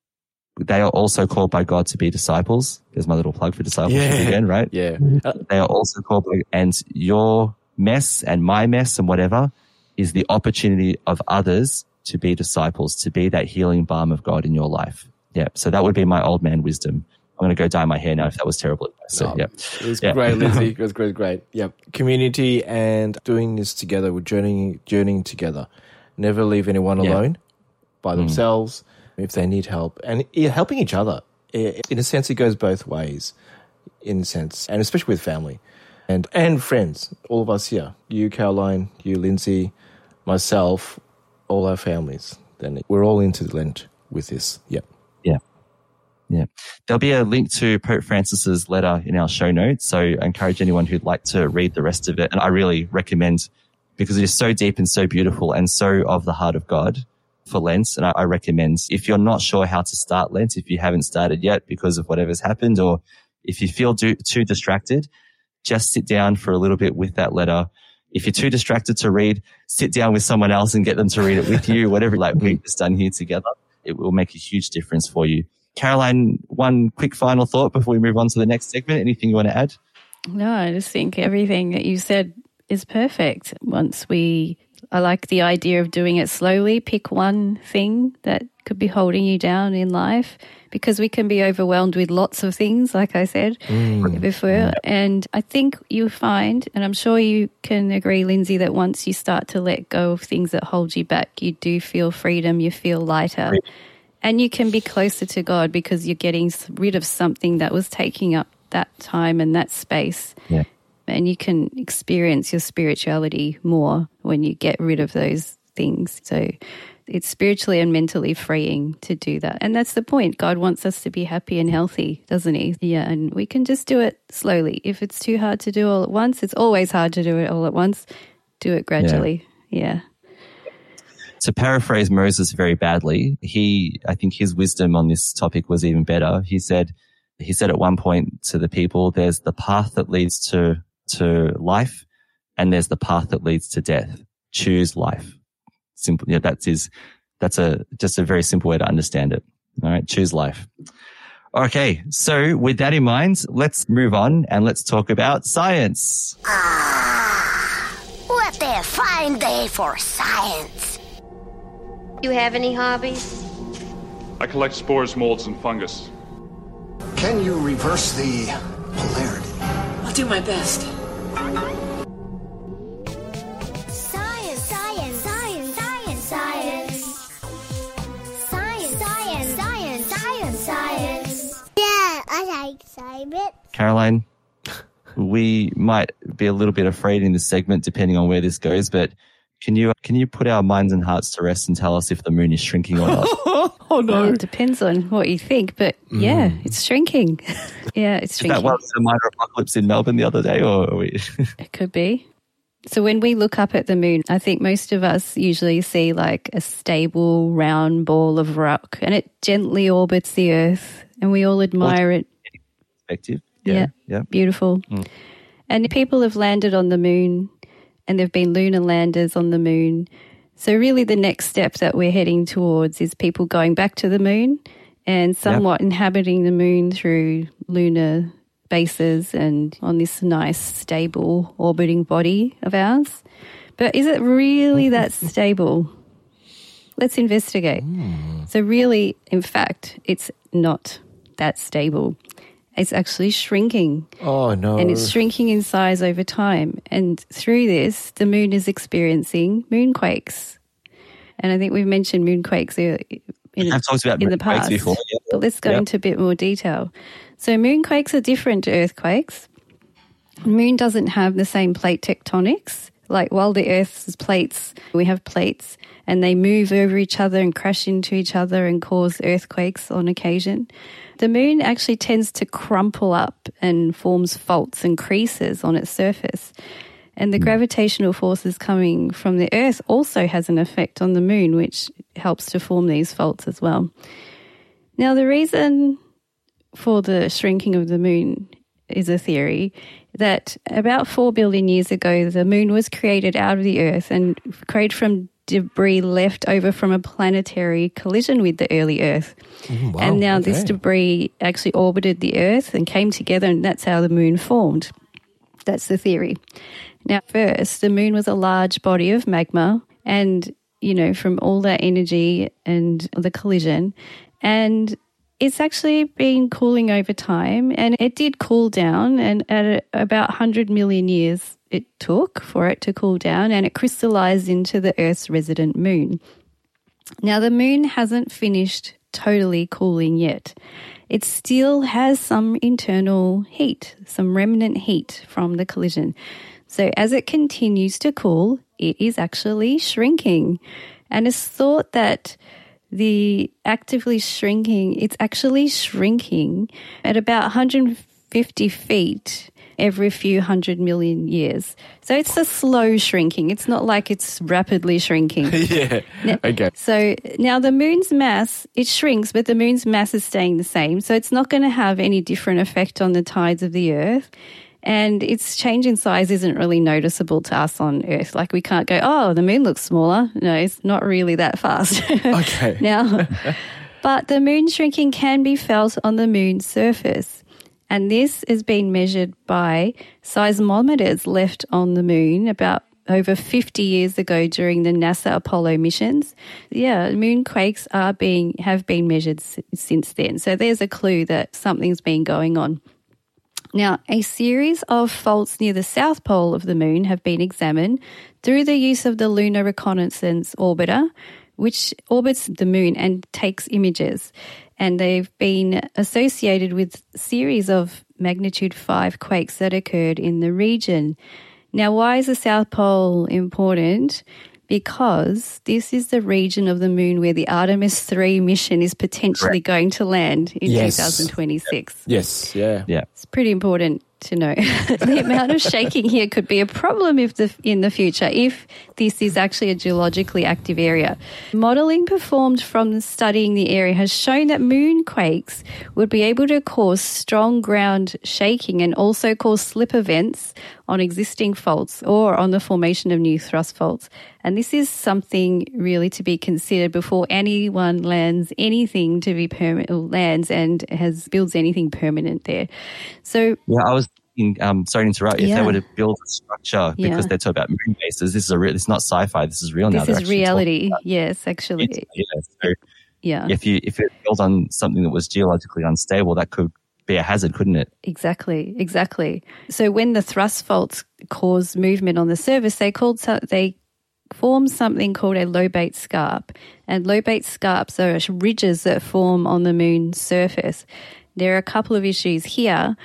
they are also called by God to be disciples. There's my little plug for discipleship Yeah. again, right? Yeah. Mm-hmm. Uh, they are also called by, and your mess and my mess and whatever is the opportunity of others to be disciples, to be that healing balm of God in your life. Yeah. So that would be my old man wisdom. I'm going to go dye my hair now if that was terrible advice. So, No, yeah. It was Yeah. great, Lindsay. It was great, great. Yep. Community and doing this together, we're journeying, journeying together. Never leave anyone Yeah. alone by mm. themselves if they need help and yeah, helping each other. In a sense, it goes both ways, in a sense, and especially with family and, and friends. All of us here, you, Caroline, you, Lindsay, myself, all our families. Then we're all into Lent with this. Yep. Yeah. Yeah. There'll be a link to Pope Francis's letter in our show notes. So I encourage anyone who'd like to read the rest of it. And I really recommend because it is so deep and so beautiful and so of the heart of God for Lent. And I, I recommend if you're not sure how to start Lent, if you haven't started yet because of whatever's happened, or if you feel do, too distracted, just sit down for a little bit with that letter. If you're too distracted to read, sit down with someone else and get them to read it with you, whatever like we've done here together. It will make a huge difference for you. Caroline, one quick final thought before we move on to the next segment. Anything you want to add? No, I just think everything that you said is perfect. Once we, I like the idea of doing it slowly. Pick one thing that could be holding you down in life because we can be overwhelmed with lots of things, like I said mm. before. And I think you find, and I'm sure you can agree, Lindsay, that once you start to let go of things that hold you back, you do feel freedom, you feel lighter. And you can be closer to God because you're getting rid of something that was taking up that time and that space. Yeah. And you can experience your spirituality more when you get rid of those things. So it's spiritually and mentally freeing to do that. And that's the point. God wants us to be happy and healthy, doesn't He? Yeah. And we can just do it slowly. If it's too hard to do all at once, it's always hard to do it all at once. Do it gradually. Yeah. to paraphrase Moses very badly, he, I think his wisdom on this topic was even better. He said, he said at one point to the people, there's the path that leads to, to life and there's the path that leads to death. Choose life. Simple. Yeah, that's his, that's a, just a very simple way to understand it. All right. Choose life. Okay. So with that in mind, let's move on and let's talk about science. Ah, what a fine day for science. You have any hobbies? I collect spores, molds, and fungus. Can you reverse the polarity? I'll do my best. Science, science, science, science, science. Science, science, science, science, science. Yeah, I like science. Caroline, we might be a little bit afraid in this segment depending on where this goes, but can you can you put our minds and hearts to rest and tell us if the moon is shrinking or not? oh no! Well, it depends on what you think, but yeah, it's shrinking. yeah, it's Is shrinking. that what was the minor apocalypse in Melbourne the other day, or are we? It could be. So when we look up at the moon, I think most of us usually see like a stable round ball of rock and it gently orbits the earth and we all admire it. perspective? Yeah. yeah. Beautiful. Mm. And people have landed on the moon and there've been lunar landers on the moon. So really the next step that we're heading towards is people going back to the moon and somewhat inhabiting the moon through lunar bases and on this nice stable orbiting body of ours. But is it really that stable? Let's investigate. Hmm. So really, in fact, it's not that stable. It's actually shrinking. Oh no! And it's shrinking in size over time. And through this, the moon is experiencing moonquakes. And I think we've mentioned moonquakes in, We have talked about in the past. before, yeah. But let's go Yep. into a bit more detail. So moonquakes are different to earthquakes. The moon doesn't have the same plate tectonics. Like while the Earth's plates, we have plates and they move over each other and crash into each other and cause earthquakes on occasion. The moon actually tends to crumple up and forms faults and creases on its surface. And the hmm. gravitational forces coming from the Earth also has an effect on the moon, which helps to form these faults as well. Now, the reason for the shrinking of the moon is a theory that about 4 billion years ago, the moon was created out of the Earth and created from debris left over from a planetary collision with the early Earth. Mm, wow, and now this debris actually orbited the Earth and came together, and that's how the moon formed. That's the theory. Now, first, the moon was a large body of magma, and you know, from all that energy and the collision, and it's actually been cooling over time, and it did cool down, and at about 100 million years it took for it to cool down, and it crystallized into the Earth's resident moon. Now, the moon hasn't finished totally cooling yet. It still has some internal heat, some remnant heat from the collision. So, as it continues to cool, it is actually shrinking. And it's thought that the actively shrinking, it's actually shrinking at about 150 feet every few hundred million years. So it's a slow shrinking. It's not like it's rapidly shrinking. yeah. Okay. So now the moon's mass, it shrinks, but the moon's mass is staying the same. So it's not going to have any different effect on the tides of the Earth. And its change in size isn't really noticeable to us on Earth. Like we can't go, oh, the moon looks smaller. No, it's not really that fast. Okay. now, but the moon shrinking can be felt on the moon's surface. And this has been measured by seismometers left on the moon about over 50 years ago during the NASA Apollo missions. Yeah, moonquakes are being have been measured s- since then. So there's a clue that something's been going on. Now, a series of faults near the south pole of the moon have been examined through the use of the Lunar Reconnaissance Orbiter, which orbits the moon and takes images. And they've been associated with series of magnitude 5 quakes that occurred in the region. Now, why is the South Pole important? Because this is the region of the moon where the Artemis 3 mission is potentially Correct. going to land in Yes. 2026. Yes. Yeah. Yeah. It's pretty important to know. the amount of shaking here could be a problem if the, in the future if this is actually a geologically active area. Modelling performed from studying the area has shown that moonquakes would be able to cause strong ground shaking and also cause slip events on existing faults or on the formation of new thrust faults. And this is something really to be considered before anyone lands anything to be permanent lands and has builds anything permanent there. So Yeah, I was thinking, um, sorry to interrupt. If Yeah. they were to build a structure Yeah. because they're talking about moon bases, this is a real. It's not sci-fi. This is real now. this is reality. Yes, actually. Yeah. So Yeah. if you if it built on something that was geologically unstable, that could be a hazard, couldn't it? Exactly, exactly. So when the thrust faults cause movement on the surface, they called so- they form something called a lobate scarp, and lobate scarps are ridges that form on the moon's surface. There are a couple of issues here,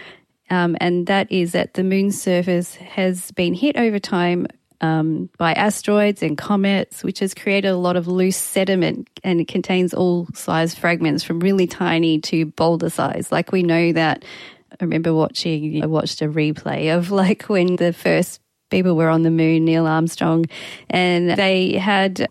um, and that is that the moon's surface has been hit over time um, by asteroids and comets, which has created a lot of loose sediment and it contains all size fragments from really tiny to boulder size. Like we know that. I remember watching, I watched a replay of like when the first people were on the moon, Neil Armstrong, and they had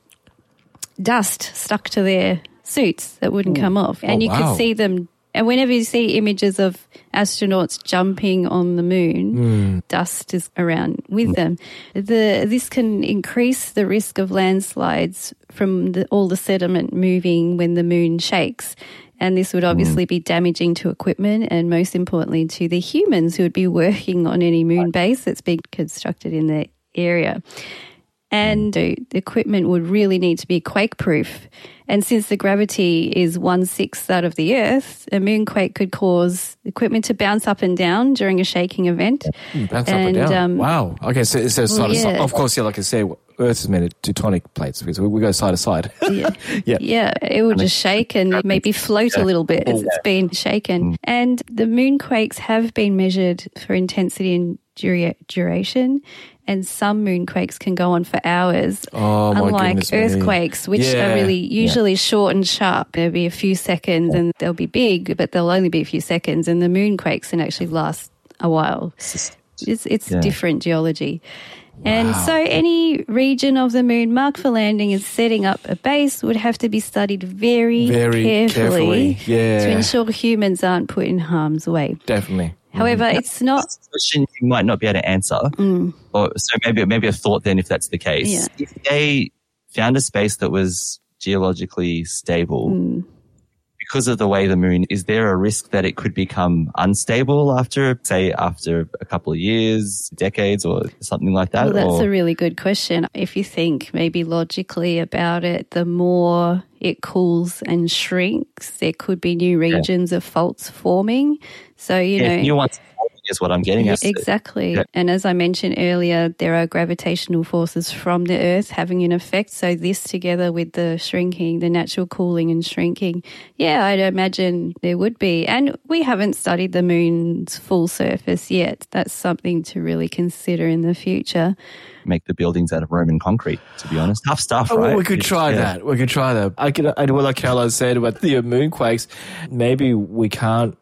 dust stuck to their suits that wouldn't come off. And Oh, you wow. could see them. And whenever you see images of astronauts jumping on the moon, hmm. dust is around with them. The this can increase the risk of landslides from the, all the sediment moving when the moon shakes. And this would hmm. obviously be damaging to equipment and most importantly to the humans who would be working on any moon base that's being constructed in the area. And the equipment would really need to be quake proof. And since the gravity is one sixth that of the Earth, a moonquake could cause equipment to bounce up and down during a shaking event. Mm, Bounce up and down. um, wow. Okay, so, so well, side to side. Of course, yeah, like I said, Earth is made of tectonic plates because we, we go side to side. Yeah. yeah. Yeah, it would just shake and maybe float a little bit as it's been shaken. And the moonquakes have been measured for intensity and dura- duration. And some moonquakes can go on for hours, Oh, unlike goodness me. earthquakes, which Yeah. are really Yeah. usually short and sharp. There'll be a few seconds and they'll be big, but they'll only be a few seconds. And the moonquakes can actually last a while. It's, it's Yeah. different geology. And so, any region of the moon marked for landing and setting up a base would have to be studied very, Very carefully, carefully, yeah. to ensure humans aren't put in harm's way. Definitely. However, it's not. That's a question you might not be able to answer. Or so maybe maybe a thought then, if that's the case. Yeah. If they found a space that was geologically stable, Mm. because of the way the moon, is there a risk that it could become unstable after, say, after a couple of years, decades, or something like that? Well, that's or, a really good question. If you think maybe logically about it, the more it cools and shrinks, there could be new regions of faults forming. So, you yeah, know. nuance is what I'm getting at. Exactly. Yeah. And as I mentioned earlier, there are gravitational forces from the Earth having an effect. So, this together with the shrinking, the natural cooling and shrinking, yeah, I'd imagine there would be. And we haven't studied the moon's full surface yet. That's something to really consider in the future. Make the buildings out of Roman concrete, to be honest. Tough stuff, Oh, right? well, we could try yeah. that. We could try that. I could. I know what like Caroline said about the moonquakes. Maybe we can't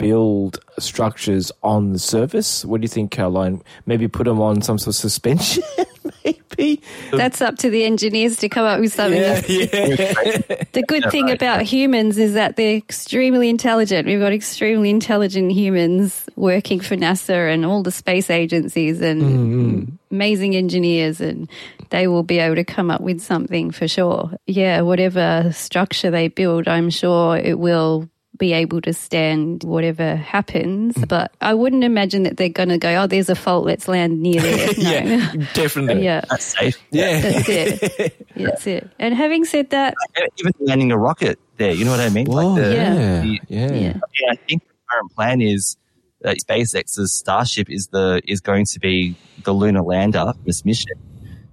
build structures on the surface. What do you think, Caroline? Maybe put them on some sort of suspension. Maybe. That's up to the engineers to come up with something. Yeah, yeah. The good Yeah, thing right. about humans is that they're extremely intelligent. We've got extremely intelligent humans working for NASA and all the space agencies and Mm-hmm. amazing engineers, and they will be able to come up with something for sure. Yeah, whatever structure they build, I'm sure it will be able to stand whatever happens. Mm. But I wouldn't imagine that they're going to go, oh, there's a fault, let's land near there. No. yeah, definitely. Yeah. That's safe. Yeah. That's it. That's it. And having said that, Even landing a rocket there, you know what I mean? Whoa, the, yeah, the- yeah. Yeah. Yeah, I think the current plan is that SpaceX's Starship is the is going to be the lunar lander, this mission.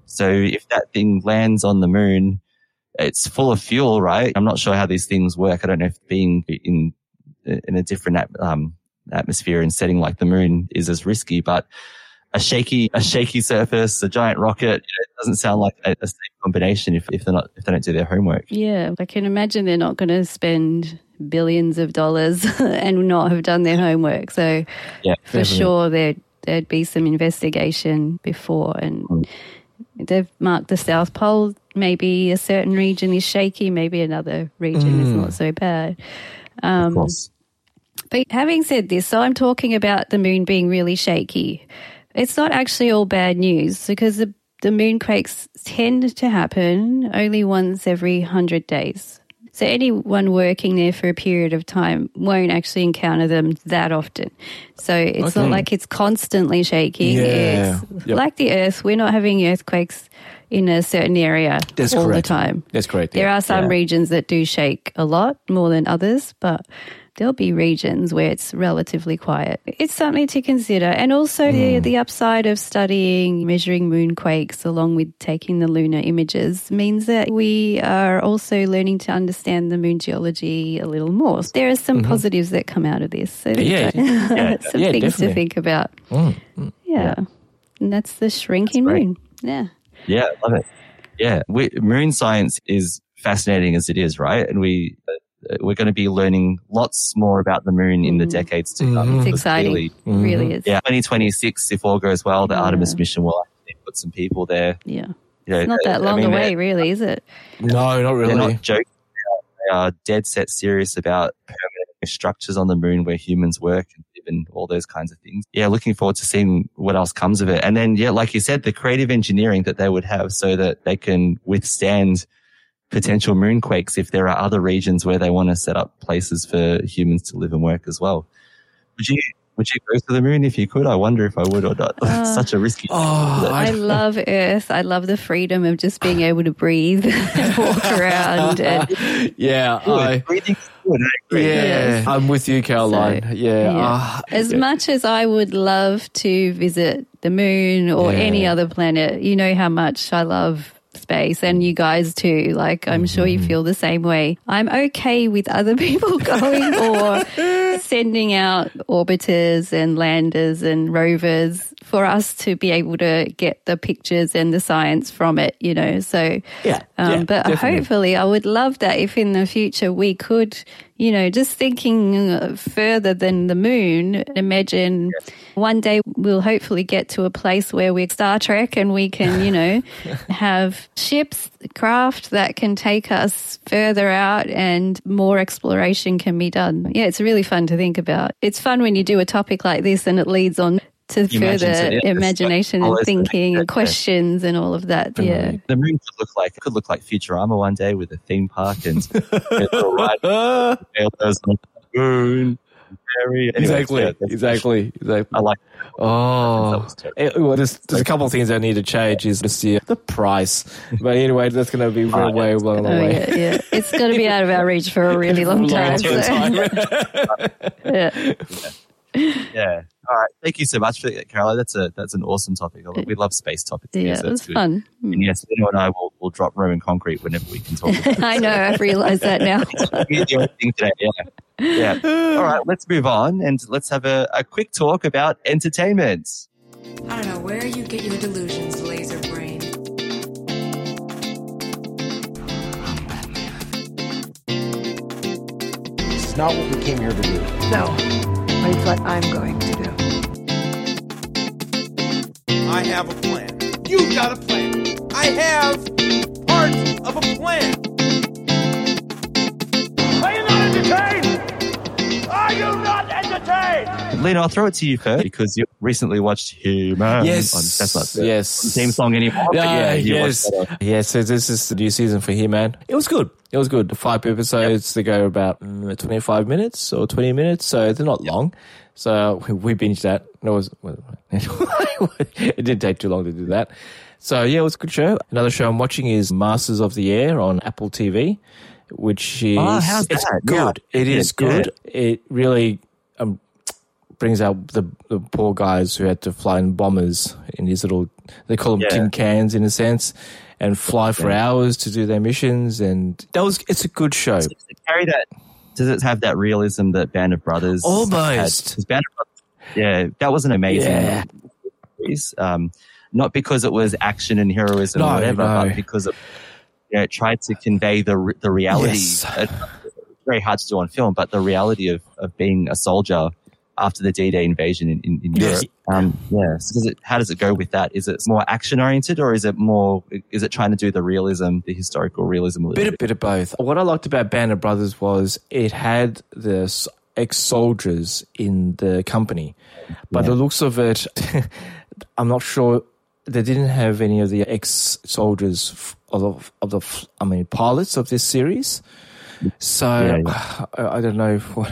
So if that thing lands on the moon, it's full of fuel, right? I'm not sure how these things work. I don't know if being in in a different at- um, atmosphere and setting like the moon is as risky, but a shaky a shaky surface, a giant rocket, you know, it doesn't sound like a, a safe combination if, if they're not if they don't do their homework. Yeah, I can imagine they're not going to spend billions of dollars and not have done their homework. So Yeah, for definitely. sure there there'd be some investigation before and they've marked the South Pole. Maybe a certain region is shaky, maybe another region is Mm. not so bad. Um, but having said this, so I'm talking about the moon being really shaky. It's not actually all bad news because the, the moonquakes tend to happen only once every 100 days. So anyone working there for a period of time won't actually encounter them that often. So it's Okay. not like it's constantly shaking. Yeah. It's Yep. like the Earth. We're not having earthquakes in a certain area That's all correct. the time. That's correct. There yeah. are some Yeah. regions that do shake a lot more than others, but there'll be regions where it's relatively quiet. It's something to consider. And also the, the upside of studying measuring moonquakes along with taking the lunar images means that we are also learning to understand the moon geology a little more. There are some Mhm. positives that come out of this. So Yeah. Yeah. some Yeah, things definitely. to think about. Mm, mm. Yeah. And that's the shrinking moon. Yeah. Yeah, I love it. Yeah, we, moon science is fascinating as it is, right? And we uh, Uh, we're going to be learning lots more about the moon in the mm-hmm. decades to come. Mm. It's because exciting. clearly- It really mm-hmm. is. Yeah, 2026, if all goes well, the Artemis mission will actually put some people there. Yeah. You know, It's not I- that I long mean, away, really, is it? No, not really. They're not joking. They are dead set serious about permanent structures on the moon where humans work and live and all those kinds of things. Yeah, looking forward to seeing what else comes of it. And then, yeah, like you said, the creative engineering that they would have so that they can withstand potential moonquakes if there are other regions where they want to set up places for humans to live and work as well. Would you would you go to the moon if you could? I wonder if I would or not. Uh, Such a risky. Oh, I love Earth. I love the freedom of just being able to breathe and walk around. And yeah, I, yeah, Yes. I'm with you, Caroline. yeah, Yeah. ah, as yeah. much as I would love to visit the moon or Yeah. any other planet, you know how much I love space and you guys too. Like, I'm sure Mm-hmm. you feel the same way. I'm okay with other people going or sending out orbiters and landers and rovers for us to be able to get the pictures and the science from it, you know. So, Yeah, um, yeah, but definitely. hopefully, I would love that if in the future we could, you know, just thinking further than the moon, imagine one day we'll hopefully get to a place where we're Star Trek and we can, you know, have ships, craft that can take us further out and more exploration can be done. Yeah, it's really fun to think about. It's fun when you do a topic like this and it leads on to further it, yeah, it's imagination and thinking and questions and all of that. Yeah. The moon could look like could look like Futurama one day with a theme park and they'll ride sailors on the moon. Very, exactly, yeah, exactly, exactly. I like. Oh, Eh, well, there's, there's a couple of things I need to change. Is just the, the price, but anyway, that's going to be very way along the Oh, way. yeah, yeah. It's got to be out of our reach for a really long time. so- yeah. Yeah. All right. Thank you so much for that, Caroline. That's a that's an awesome topic. We love space topics. here, Yeah, so it it's was good. fun. And yes, Lino and I will, will drop Roman concrete whenever we can talk. About it. I know, I've realised that now. The only thing today. Yeah. Yeah. All right. Let's move on and let's have a, a quick talk about entertainment. I don't know where you get your delusions, laser brain. This is not what we came here to do. No, but it's what I'm going to do. I have a plan. You've got a plan. I have part of a plan. Are you not entertained? Are you not entertained? Lino, I'll throw it to you first because you recently watched He-Man. Yes, on, that's not the yes. theme song anymore. but Yeah, yeah, yes, watched that on- yes. So this is the new season for He-Man. It was good. It was good. Five episodes. They go about mm, 25 minutes or 20 minutes, so they're not long. So we, we binged that. It was it didn't take too long to do that. So yeah, it was a good show. Another show I'm watching is Masters of the Air on Apple TV, which is Oh, how's it's that? good. Yeah. It is Yeah. good. It really um, brings out the, the poor guys who had to fly in bombers in these little they call them Yeah. tin cans in a sense and fly for hours to do their missions and that was it's a good show Does it carry that? Does it have that realism that Band of Brothers Almost. Band of Brothers, yeah, that was an amazing series. Um, not because it was action and heroism No, or whatever, no. but because it, you know, tried to convey the the reality Yes. uh, very hard to do on film, but the reality of, of being a soldier after the D-Day invasion in, in, in Yes. Europe. Um, yeah. So does it, how does it go with that? Is it more action oriented or is it more, is it trying to do the realism, the historical realism a little bit bit? of, bit of both. What I liked about Band of Brothers was it had the s- ex-soldiers in the company, but the looks of it, I'm not sure they didn't have any of the ex-soldiers f- of, of the I mean pilots of this series. So Yeah, I, I don't know what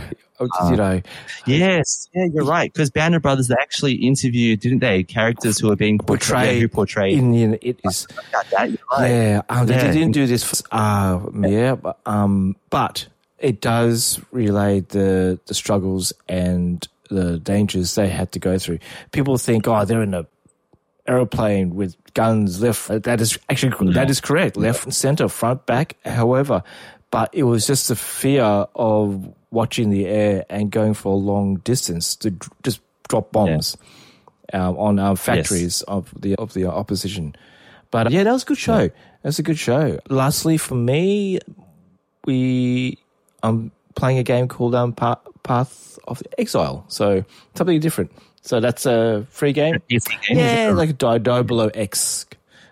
you know. Yes, yeah, you're right. Because Band of Brothers, they actually interviewed, didn't they, characters who are being portrayed, Portrayed who portrayed Indian. It is. That, right. Yeah, um, they didn't do this. For, uh, yeah, but, um, but it does relay the the struggles and the dangers they had to go through. People think, oh, they're in a aeroplane with guns left. That is actually that is correct. Left and center, front, back. However, but it was just the fear of watching the air and going for a long distance to just drop bombs um, on our factories of the of the opposition. But uh, yeah, that was a good show. That's a good show. Lastly, for me, we I'm playing a game called um, Pa- Path of Exile. So something different. So that's a free game. Yeah, like a Di- Diablo X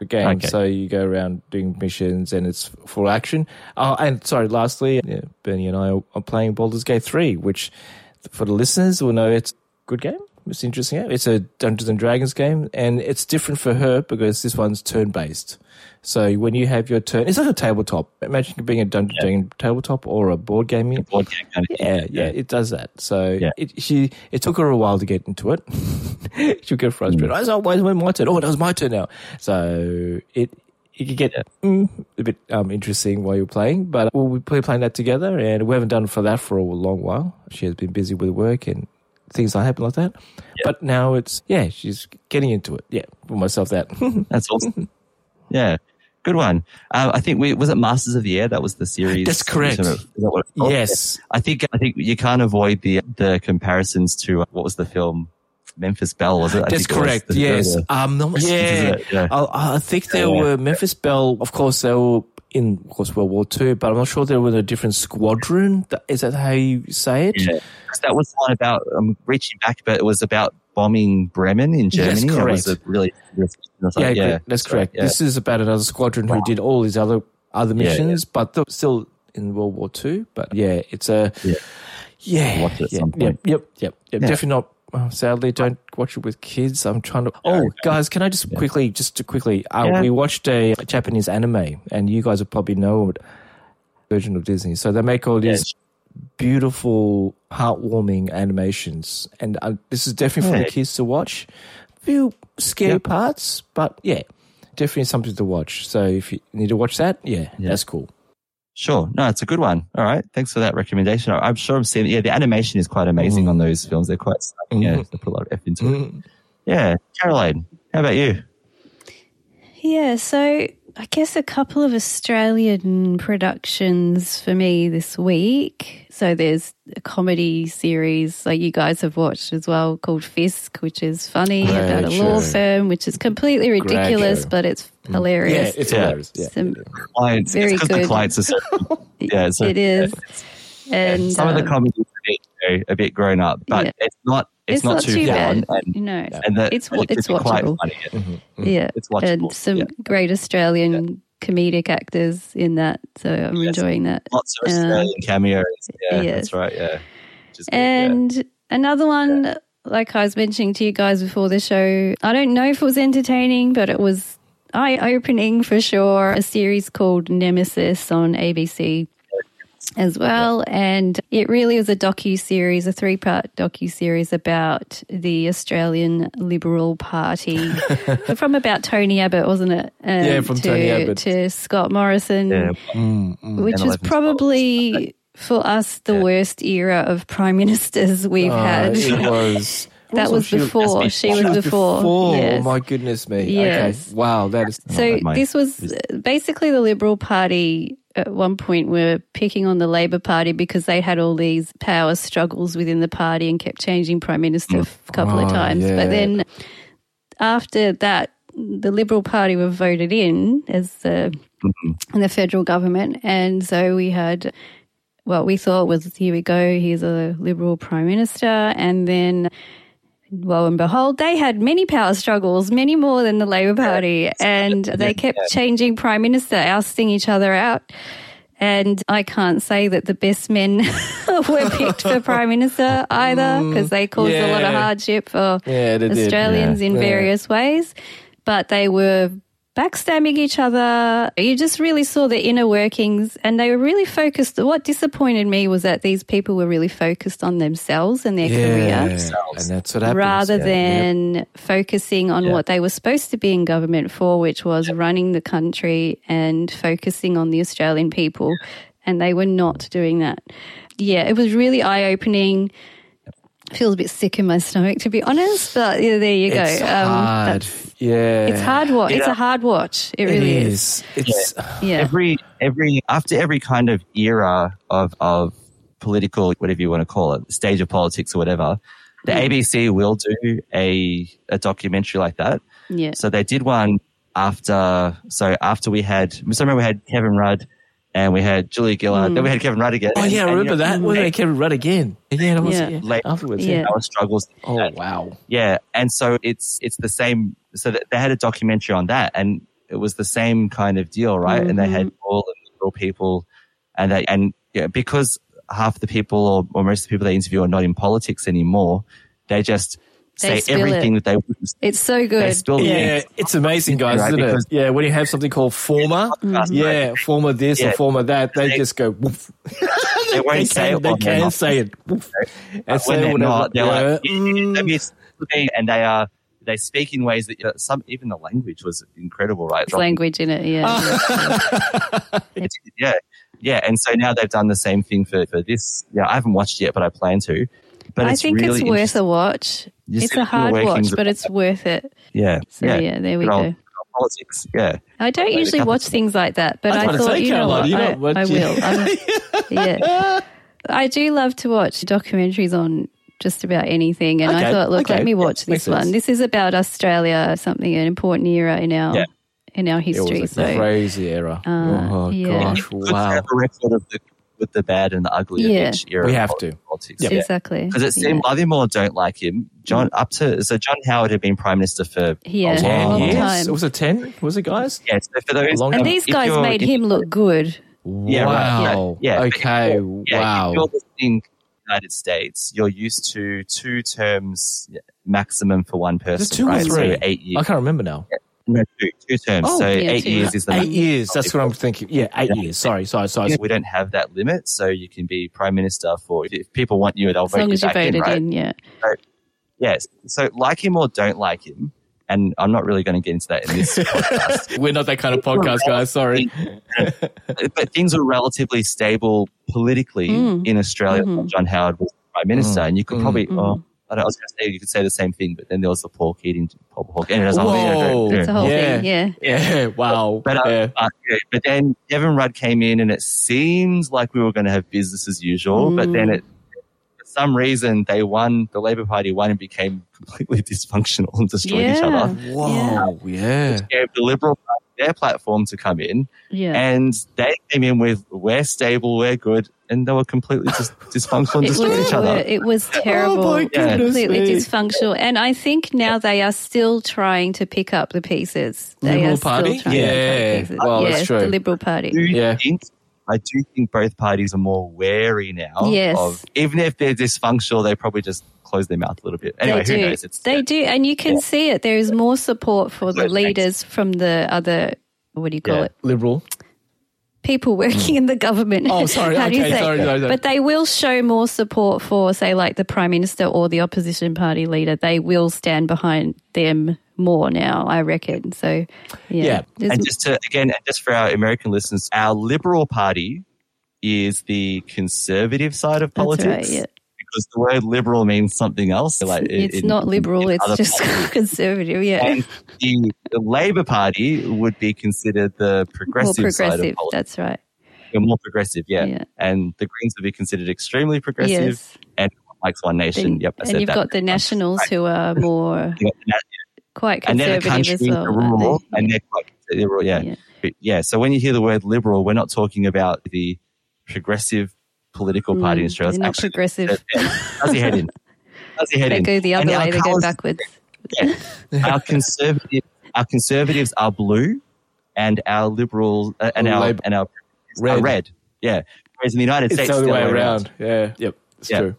game. Okay. So you go around doing missions and it's full action. Oh, and sorry, lastly, yeah, Bernie and I are, are playing Baldur's Gate 3, which for the listeners will know it's a good game. It's interesting. It's a Dungeons and Dragons game, and it's different for her because this one's turn based. So when you have your turn, it's like a tabletop. Imagine being a Dungeons and Dragons tabletop or a board game. board game kind of yeah, yeah, it does that. So it, she, it took her a while to get into it. She'll get frustrated. I said, "Why when my turn? Oh, that was my turn now." So it it could get mm, a bit um, interesting while you're playing. But we'll be playing that together, and we haven't done for that for a long while. She has been busy with work and things that happen like that. But now it's yeah, she's getting into it. Yeah, for myself that. That's awesome. Yeah, good one. Uh, I think we was it Masters of the Air. That was the series. That's correct. Is that what it's? Yes. I think I think you can't avoid the the comparisons to uh, what was the film Memphis Belle was it? I That's think it was correct. yes. Um, no, yeah. Yeah. I, I think there Yeah. were Memphis Belle. Of course, they were in, of course, World War Two, but I'm not sure they were in a different squadron. That- Is that how you say it? Yeah, that was the one about um, reaching back, but it was about bombing Bremen in Germany. It correct. was a really, Yeah, yeah, that's correct. yeah. This is about another squadron who did all these other other Yeah, missions, but they're still in World War Two. But yeah, it's a Yeah. yeah, Watch it at yeah, some yep, yep, yep, yep. Yeah. Definitely not. Uh, Sadly, don't watch it with kids. I'm trying to. Oh, guys, can I just quickly, just to quickly, uh, Yeah. we watched a Japanese anime, and you guys will probably know it. Version of Disney, so they make all these beautiful, heartwarming animations, and uh, this is definitely for Yeah. the kids to watch. A Few scary parts, but yeah, definitely something to watch. So if you need to watch that, yeah, that's cool. Sure. No, it's a good one. All right. Thanks for that recommendation. I- I'm sure I'm seeing, Yeah, the animation is quite amazing on those films. They're quite stunning. Yeah, they put a lot of effort into it. Mm-hmm. Yeah. Caroline, how about you? Yeah, so I guess a couple of Australian productions for me this week. So there's a comedy series like you guys have watched as well called Fisk, which is funny Great about a law show. firm, which is completely ridiculous, but it's hilarious. Yeah, it's hilarious. Yeah. Some- Clients. Very it's 'cause the clients are so, yeah, so, it is. And Some of the um, comedy is a bit, a bit grown up, but Yeah. it's not. It's, It's not too bad. bad, And, you know. and the, It's wa- it's quite watchable. funny. Mm-hmm. Yeah, It's watchable. and some Yeah. great Australian comedic actors in that. So I'm Yes. enjoying that. Lots of Uh, Australian cameos. Yeah, yes. that's right. Yeah. Which is yeah. And another one, like I was mentioning to you guys before the show, I don't know if it was entertaining, but it was eye opening for sure. A series called Nemesis on ABC as well. And it really was a docu series, a three part docu series about the Australian Liberal Party from about Tony Abbott, wasn't it? Um, Yeah, from to, Tony Abbott. to Scott Morrison Yeah. which was probably for us the worst era of prime ministers we've Uh, had. it was. that was She- before. She was before. Oh Yes. my goodness me. Yes. Okay. Wow, that is. So this was basically the Liberal Party at one point we were picking on the Labor Party because they had all these power struggles within the party and kept changing prime minister mm. a couple Oh, of ah, times. yeah. But then after that, the Liberal Party were voted in as the in the federal government, and so we had what we thought was here we go, he's a Liberal Prime Minister. And then, lo and behold, they had many power struggles, many more than the Labor Party. And they kept changing Prime Minister, ousting each other out. And I can't say that the best men were picked for Prime Minister either mm. because they caused a lot of hardship for Yeah, Australians yeah. in Yeah. various ways. But they were backstabbing each other. You just really saw the inner workings and they were really focused. What disappointed me was that these people were really focused on themselves and their Yeah, career and that's what happens. rather yeah. than focusing on Yeah. what they were supposed to be in government for, which was running the country and focusing on the Australian people. And they were not doing that. Yeah, it was really eye opening. Feels a bit sick in my stomach, to be honest. But yeah, there you go. It's Um, hard. yeah, it's hard watch. It's a hard watch. It really it is. is. It's Yeah. every every after every kind of era of of political whatever you want to call it stage of politics or whatever the Mm. abc will do a a documentary like that Yeah. so they did one after so after we had so remember we had kevin rudd and we had julia gillard Mm. then we had kevin rudd again Oh yeah, I And, you remember know, that. When they- they Kevin Rudd again. Yeah, that was Yeah. yeah. Like, afterwards. Yeah. Yeah. our struggles Oh wow. yeah, and so it's it's the same. So they had a documentary on that, and it was the same kind of deal, right? And they had Mm-hmm. all the liberal people, and they and yeah, because half the people or, or most of the people they interview are not in politics anymore, they just They say everything it. that they wouldn't. It's so good. Yeah, beans. it's amazing, guys, Right, isn't because- it? Yeah, when you have something called former, Mm-hmm. yeah, former this Yeah. or former that, they They- just go. Woof. They won't they say can, it they can not. say it. Woof. And But say when they're whatever. not, they're yeah. like, Mm. let speak, and they are they speak in ways that you know, some even the language was incredible, right? There's language in it. Yeah. It's- yeah, yeah. And so now they've done the same thing for, for this. Yeah, I haven't watched it yet, but I plan to. But I it's think really it's worth a watch. You It's a hard watch, but it's worth it. Yeah, So, yeah, there we Good go. old Politics, yeah. I don't Like usually watch things like that, but I I, thought, you know what, you I, I will. I'm- yeah, I do love to watch documentaries on just about anything, and I thought, look, okay, let me watch makes this one. sense. This is about Australia, something an important era in our Yeah. in our It was history. a So crazy era. Uh, oh yeah. gosh, Good to wow. have a record of the with the bad and the ugly Yeah. of each era. We of have to. politics. Yep. Yeah. exactly, Because it seemed love him or don't like him. John up to so John Howard had been prime minister for Yeah. a Ten long Long years? time. Was it ten? Was it, guys? Yeah, so for those, long and time. these guys made him look good. Yeah, right. Wow. Yeah, yeah. Okay. Yeah, wow. If you're listening to the United States, you're used to two terms maximum for one person. Is it two right? or three? So eight years. I can't remember now. No, two, two terms. Oh, so yeah, eight two. years is the Eight maximum. years. That's what I'm thinking. Yeah, eight Yeah. years. Sorry, sorry, sorry. We don't have that limit, so you can be prime minister for if people want you, they'll As vote long you as you back in, voted right? in, yeah. Yes. So like him or don't like him, and I'm not really going to get into that in this podcast. We're not that kind of podcast, guys. Sorry. but things were relatively stable politically Mm. in Australia. Mhm. John Howard was prime minister, Mm. and you could Mm. probably. Mm. Oh, I, I was going to say you could say the same thing, but then there was the Paul Keating, Paul Hawke, and there's a whole Whoa. yeah, It's a whole Yeah. thing, yeah. Yeah. Wow. But, uh, yeah. uh, yeah, but then Kevin Rudd came in, and it seems like we were going to have business as usual. But then Mm. it, for some reason, they won. The Labor Party won and became completely dysfunctional and destroyed each other. Whoa. Yeah. Gave the Liberal Party their platform to come in, Yeah. and they came in with "We're stable, we're good," and they were completely just dysfunctional and It destroyed was, each other. it was oh terrible, my goodness completely me. dysfunctional. And I think now they are still trying to pick up the pieces. They Liberal are still Party? trying Yeah. to pick up the pieces. Well, yeah, that's true. the Liberal Party. do Yeah. think I do think both parties are more wary now. Yes. Of even if they're dysfunctional, they probably just close their mouth a little bit. Anyway, they who do. knows? It's they do, and you can Yeah. see it. There is more support for the leaders from the other. What do you call Yeah. it? Liberal. People working mm. in the government. Oh, sorry. How do you Okay, say? sorry, sorry, sorry. But they will show more support for, say, like the prime minister or the opposition party leader. They will stand behind them more now. I reckon. So, yeah. Yeah. And just to again, just for our American listeners, our Liberal Party is the conservative side of That's politics. right, yeah. Because the word liberal means something else. Like it's in- not liberal. It's just parties. conservative. Yeah. And the, the Labor Party would be considered the more progressive, side of progressive. politics. That's right. They're more progressive, yeah. Yeah. And the Greens would be considered extremely progressive. Yes. And likes One Nation. Then- yep, I and you've got the um, Nationals who are more the quite and conservative country as well. rural, they? and they're quite liberal. Yeah. Yeah. Yeah. So when you hear the word liberal, we're not talking about the progressive political party in Australia. Mm, They're not progressive. How's he heading? How's he heading? They go the other our way. They go backwards. yeah. our conservative, our conservatives are blue, and our liberals uh, and our Labour- and our Red. are red. Yeah. Whereas in the United States, It's States, the other it's way around. Yeah. Yep. It's Yeah. true.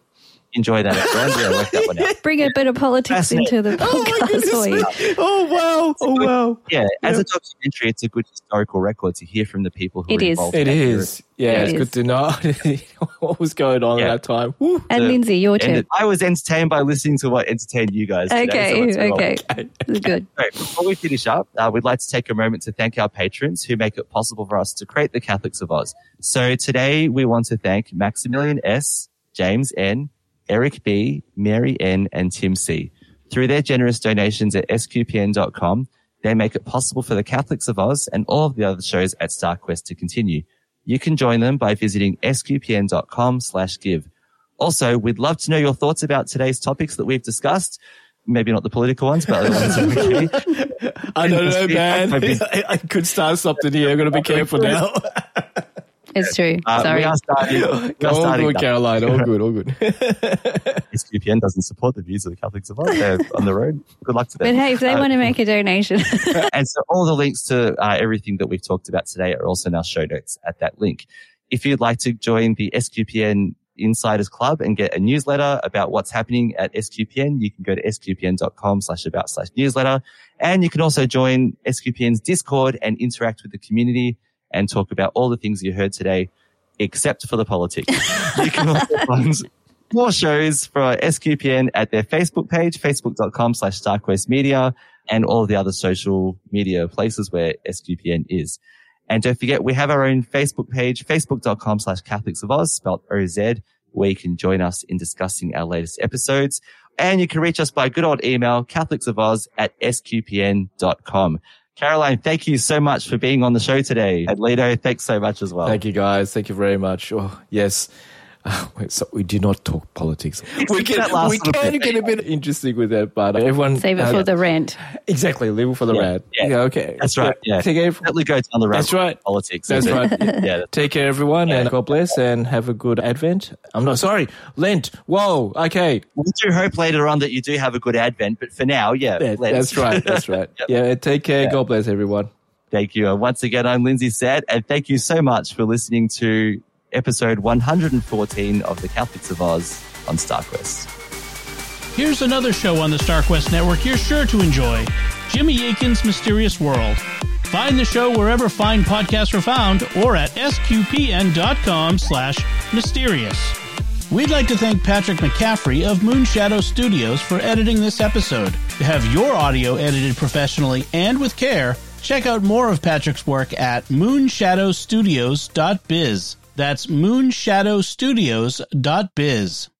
Enjoy that, everyone. Yeah, that. Bring a bit of politics into the podcast for you. Oh wow! Oh wow! Yeah, as a documentary, it's a good historical record to hear from the people who It are is. involved. It in. Yeah, It it's is. good to know what was going on Yeah. at that time. Woo. And The- Lindsay, your turn. it- I was entertained by listening to what entertained you guys. Today, so Okay, let's move on. okay. Good. Right, before we finish up, uh, we'd like to take a moment to thank our patrons who make it possible for us to create the Catholics of Oz. So today we want to thank Maximilian S., James N., Eric B., Mary N., and Tim C. Through their generous donations at sqpn.com, they make it possible for the Catholics of Oz and all of the other shows at StarQuest to continue. You can join them by visiting sqpn.com slash give. Also, we'd love to know your thoughts about today's topics that we've discussed. Maybe not the political ones, but other ones. I don't know, man. I, I could start something here. I'm going to be careful now. It's true. Uh, Sorry. we are starting. We are all starting good, Caroline. All good. All good. SQPN doesn't support the views of the Catholics of Oz. They're on their own. Good luck to them. But hey, if they Uh, want to make a donation, and so all the links to uh, everything that we've talked about today are also in our show notes at that link. If you'd like to join the SQPN Insiders Club and get a newsletter about what's happening at SQPN, you can go to sqpn.com slash about slash newsletter. And you can also join SQPN's Discord and interact with the community and talk about all the things you heard today, except for the politics. you can also find more shows for SQPN at their Facebook page, facebook.com slash StarQuest Media, and all of the other social media places where SQPN is. And don't forget, we have our own Facebook page, facebook.com slash Catholics of Oz, spelled OZ, where you can join us in discussing our latest episodes. And you can reach us by good old email, catholics.of at sqpn.com. Caroline, thank you so much for being on the show today. And Lino, thanks so much as well. Thank you, guys. Thank you very much. Oh, yes. Uh, wait, so we do not talk politics. We can, we can get a bit interesting with that, but everyone save it uh, for the rant. exactly leave it for the Yeah, rant. yeah. okay, That's right. Yeah. Take care. Definitely go down the rabbit That's right. politics. That's right. yeah. Take care, everyone, and God bless, and have a good Advent. I'm not sorry, Lent. Whoa. Okay, We do hope later on that you do have a good Advent, but for now, yeah. That- let's- that's right. That's right. Yeah. Take care. God bless everyone. Thank you. And once again, I'm Lindsay Sant, and thank you so much for listening to episode 114 of the Catholics of Oz on StarQuest. Here's another show on the StarQuest Network you're sure to enjoy Jimmy Akin's Mysterious World. Find the show wherever fine podcasts are found or at sqpn.com slash mysterious. We'd like to thank Patrick McCaffrey of Moonshadow Studios for editing this episode. To have your audio edited professionally and with care, check out more of Patrick's work at moonshadowstudios.biz. That's moonshadowstudios.biz.